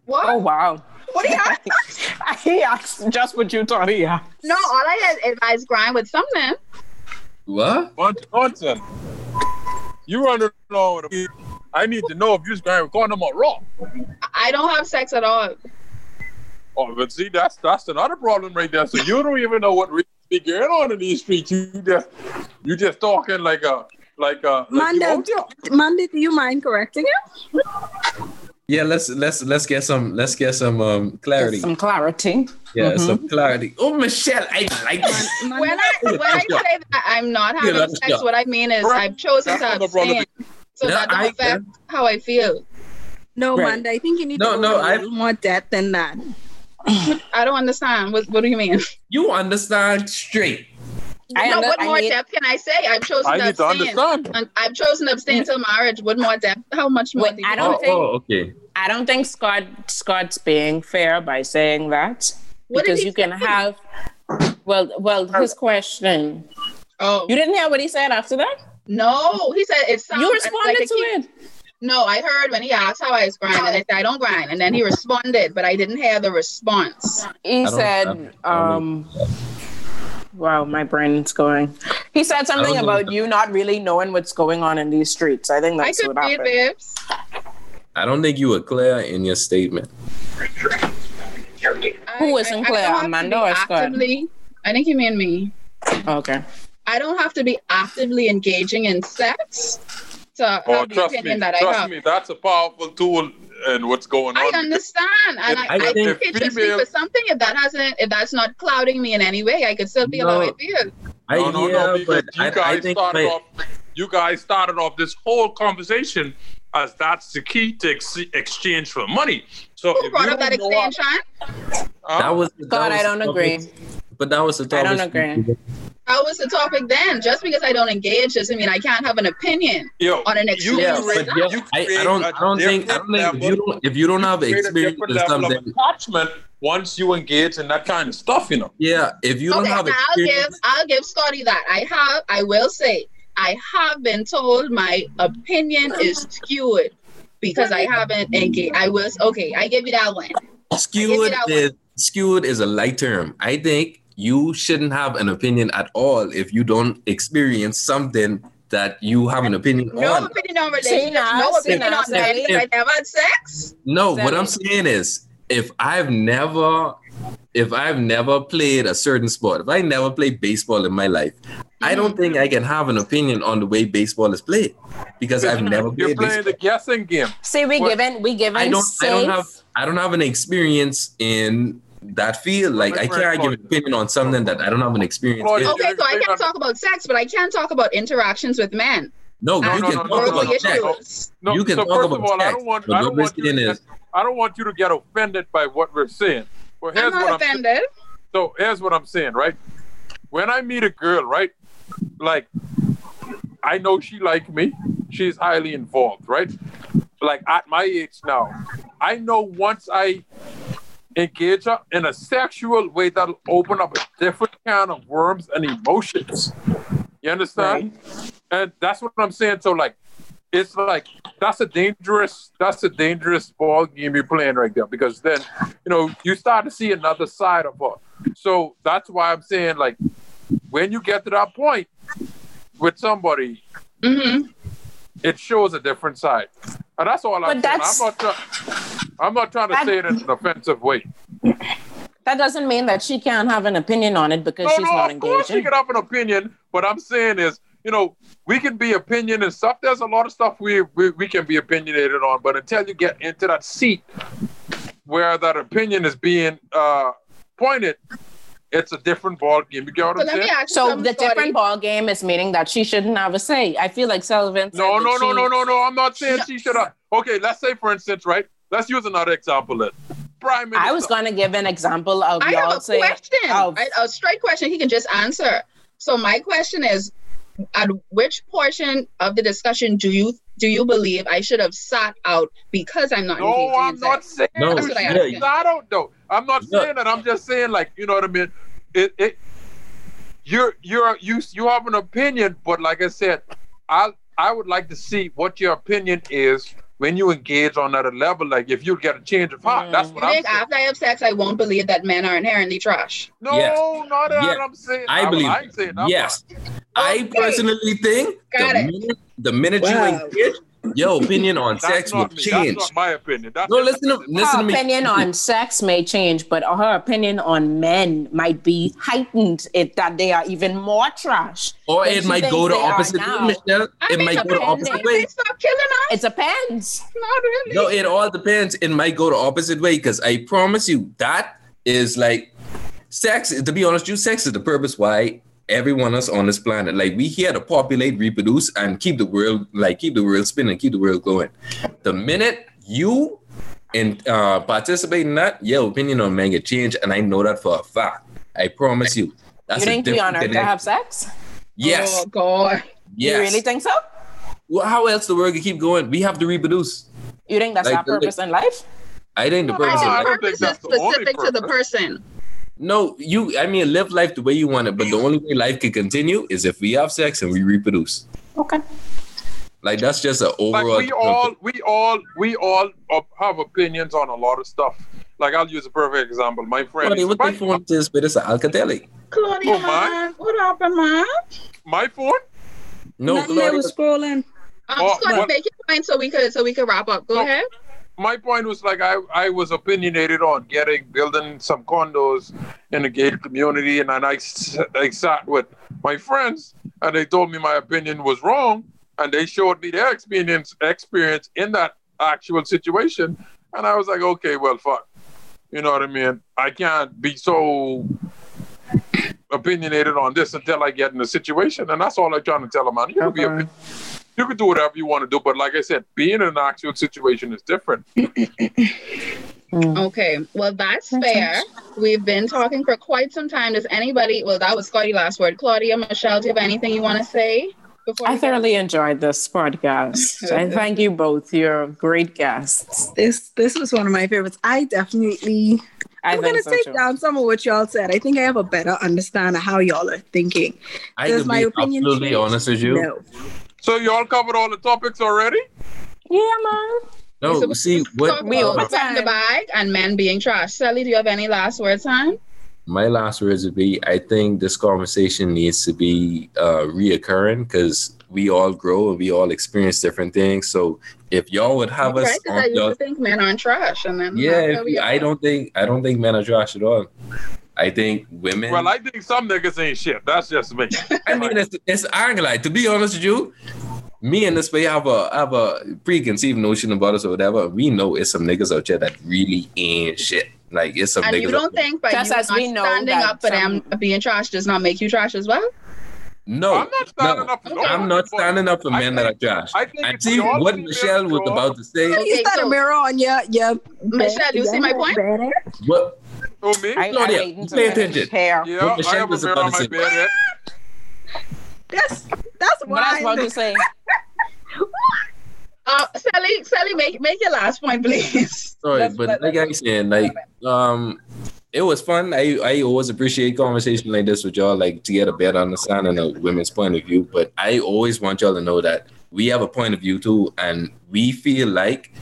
What? Oh wow. What do you ask? he asked just what you thought he asked. no, all I had advised grind with something. What? Bunch of nonsense. You running along with a I need to know if you was grind recording them or raw. I don't have sex at all. Oh, but see, that's that's another problem right there. So you don't even know what really be going on in these streets. You just you just talking like a like a like you Manda, out there. Mandy, do you mind correcting him? Yeah, let's let's let's get some let's get some um clarity. Some clarity. Yeah, Mhm. some clarity. Oh, Michelle, I like that. Manda, When I when I say that I'm not having that's- sex, yeah. what I mean is I've chosen to That's the problem. abstain. So Yeah, that don't I- affect how I feel. no, Right. Manda, I think you need No, to no, go a I- little more depth than that. I don't understand. What what do you mean? You understand straight. I no, under- what I more need- depth can I say? I've chosen I to need to understand. I've chosen to abstain till marriage. What more depth? How much more? Wait, do you I don't Oh, think- oh, okay. I don't think Scott Scott's being fair by saying that What because he you can have. Well, well, his question. Oh You didn't hear what he said after that. no, he said it sounds You responded a to keep- it. No, I heard when he asked how I was grind, and I said I don't grind, and then he responded, but I didn't hear the response. He said, don't- I don't um, "Wow, my brain's going." He said something don't know. about you not really knowing what's going on in these streets. I think I that's could what happened. babes. I don't think you were clear in your statement. Who I- wasn't I- I clear, don't have to Amanda or Scott? actively- I think you mean me. Okay. I don't have to be actively engaging in sex to have Oh, the trust me, opinion that I have. trust me, that's a powerful tool in what's going on. I understand, and I, I I, think- think it should speak Female- for something. If that hasn't, if that's not clouding me in any way, I could still be how I No. feel. I no, no, hear, no, because but you I, guys I think started my- off. You guys started off this whole conversation as that's the key to ex- exchange for money. So Who if brought you up that don't know- extension? Huh? That was that God, was I don't agree. But that was the I don't agree. That was the topic then. Just because I don't engage doesn't mean I can't have an opinion Yo, on an you extreme. Yeah, but yeah, you I, I don't. a I don't think. I don't think if you don't. If you don't have create a experience different in level of something, attachment once you engage in that kind of stuff, you know. yeah. If you don't okay, have now I'll give I'll give Scotty that. I have I will say I have been told my opinion is skewed because I haven't engaged. I was okay, I give you that one. skewed that one. is skewed is a light term. I think you shouldn't have an opinion at all if you don't experience something that you have an opinion on. No on. opinion on See relationships, now, no opinion now, on men Sally. because I never had sex. No, what I'm saying is if I've never if I've never played a certain sport, if I never played baseball in my life, I don't think I can have an opinion on the way baseball is played because I've never played. You're played playing baseball. the guessing game. See, we What- given we given I don't I don't have I don't have an experience in that field. Like I can't give an opinion on something that I don't have an experience Claudia, in. Okay, so I can't talk about sex, but I can talk about interactions with men. No, No, you no, can no, talk no, Verbal about sex. No, You can so talk about of all, I sex, don't want but I don't want you to thing get, is- I don't want you to get offended by what we're saying. Well, here's I'm what not I'm offended. So here's what I'm saying, right? When I meet a girl, right? Like, I know she like me. She's highly involved, right? Like at my age now, I know once I engage her in a sexual way, that'll open up a different kind of worms and emotions. You understand? And that's what I'm saying. So like, it's like that's a dangerous that's a dangerous ball game you're playing right there because then you know you start to see another side of her. So that's why I'm saying like when you get to that point with somebody, hmm it shows a different side. And that's all I'm But saying. I'm not trying I'm not trying to That- say it in an offensive way. that doesn't mean that she can't have an opinion on it because No, she's no, not of course she can have an opinion. What I'm saying is, you know, we can be opinion and stuff. There's a lot of stuff we, we we can be opinionated on, but until you get into that seat where that opinion is being uh, pointed, it's a different ball game. You get what So I'm let me saying? ask So the Scotty. different ball game is meaning that she shouldn't have a say. I feel like Sullivan. said No, that no, no, she- no, no, no. I'm not saying she should have. Okay, let's say for instance, right? Let's use another example. Then, Prime Minister. I was going to give an example of I have y'all a saying. question, of- I- a straight question. He can just answer. So my question is, at which portion of the discussion do you do you believe I should have sat out because I'm not No, I'm in not sex? saying No, That's what I you asked should him. not out though. I'm not Yeah. saying that. I'm just saying like you know what I mean. It it you're you're you you have an opinion, but like I said, I I would like to see what your opinion is when you engage on that level. Like if you get a change of heart, Mm. that's You what I'm think saying. after I have sex, I won't believe that men are inherently trash? No, Yes. not that Yes. I'm saying. I well, believe I ain't saying that yes. part. I personally think Got the it. minute, the minute Wow. you engage, your opinion on That's sex will me. change. That's not my opinion. That's No, listen to listen her to me. opinion on sex may change, but her opinion on men might be heightened. It that they are even more trash. Or it might go the opposite way. Michelle. I It might go the opposite way. Killing us? It depends. Not really. No, it all depends. It might go the opposite way because I promise you that is like sex. To be honest, you sex is the purpose why everyone else on this planet. Like we here to populate, reproduce, and keep the world like keep the world spinning, keep the world going. The minute you and uh, participate in that, your opinion on men get changed, and I know that for a fact. I promise you. That's you a think we on earth to have sex? Yes, Oh God. yes. You really think so? well, how else the world can keep going? We have to reproduce. You think that's Like our the- purpose in life? I think the No, purpose. I of life- don't Purpose is that's the specific to the person. No, you. I mean, live life the way you want it, but the only way life can continue is if we have sex and we reproduce. Okay. Like that's just an like overall. we all we all we all have opinions on a lot of stuff like i'll use a perfect example my friend Buddy, is- what the my, phone is, but it's an Alcatel. Claudia, Oh, my. man. What happened, man? my phone No, Nothing, I Claudia, was scrolling. Um, Oh, Scotty, what- make your point so we could so we could wrap up. Go No. ahead. My point was like I, I was opinionated on getting building some condos in a gated community and then I, I sat with my friends and they told me my opinion was wrong and they showed me their experience experience in that actual situation and I was like okay well fuck. You know what I mean? I can't be so opinionated on this until I get in the situation and that's all I'm trying to tell them man. You can be Okay. Opi- You can do whatever you want to do, but like I said, being in an actual situation is different. Mm. Okay, well that's fair. We've been talking for quite some time. Does anybody? Well, that was Scotty last word. Claudia, Michelle, do you have anything you want to say before? I we go? thoroughly enjoyed this podcast. I thank you both. You're great guests. This this was one of my favorites. I definitely I I'm gonna so take too. down some of what y'all said. I think I have a better understanding of how y'all are thinking. I Does can my be opinion absolutely change? honest with you. No. So y'all covered all the topics already? Yeah, man. No, see what Talk We about over in the bag and men being trash. Sally, do you have any last words, hon? my last words would be I think this conversation needs to be uh reoccurring because we all grow and we all experience different things. So if y'all would have us Right, because I on used y'all, to think men aren't trash, and then yeah, that's if where we I don't think I don't think men are trash at all. I think women Well, I think some niggas ain't shit. That's just me. I mean, it's, it's I ain't gonna be honest with you, me and this way have a have a preconceived notion about us or whatever. We know it's some niggas out there that really ain't shit. Like it's some And niggas. you don't think by Just you as we know standing that up for them being trash does not make you trash as well? No, I'm not standing no. up for I'm not standing up for I men that are trash. I think And see what Michelle was about to say. you got so- a mirror on your your Michelle, do you see my point? Bad What Oh, me? I, I Claudia, waiting to pay attention. hair. yeah, What I Michelle have a was about on to my say. bed. That's that's What I was why. about to say. Uh, Sally, Sally, make make your last point, please. Sorry, Let's- but let- like I said, like um, it was fun. I I always appreciate conversation like this with y'all, like to get a better understanding of women's point of view. But I always want y'all to know that we have a point of view too, and we feel like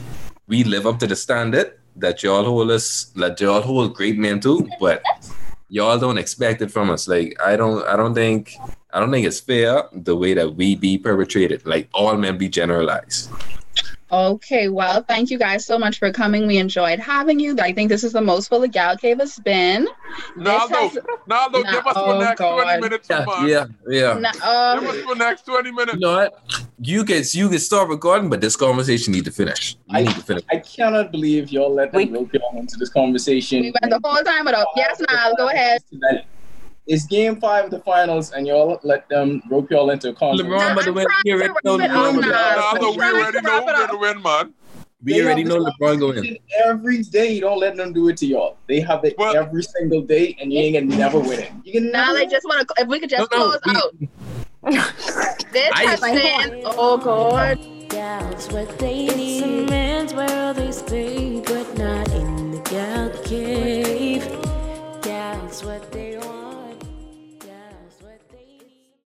we live up to the standard that y'all hold us, that y'all hold great men too. But y'all don't expect it from us. Like I don't, I don't think, I don't think it's fair the way that we be perpetrated. Like all men be generalized. Okay, well, thank you guys so much for coming. We enjoyed having you. I think this is the most full of Gal Cave has been. Naldo, has- Naldo, Nah, give us oh, the next God. 20 minutes Yeah, a month. yeah, yeah. Na- Give uh, us the next 20 minutes. You know what? You can you can start recording, but this conversation need to finish. We I- need to finish. I cannot believe y'all let them Wait. rope y'all into this conversation. we went the whole time without. Yes, Niall, go ahead. Tonight. It's game five of the finals, and y'all let them rope y'all into a conversation. LeBron, I'm by the way, we already know it up LeBron. now. will- we already know wrap who it up. gonna win, man. We They already have know this LeBron going. conversation Every day, you don't let them do it to y'all. They have it Well- every single day, and you ain't gonna never win it. You can Now They just want to. If we could just No, no, close we- out this has been, oh god. yeah it's what they need. It's a man's world they stay, but not in the gal cave. yeah it's what they all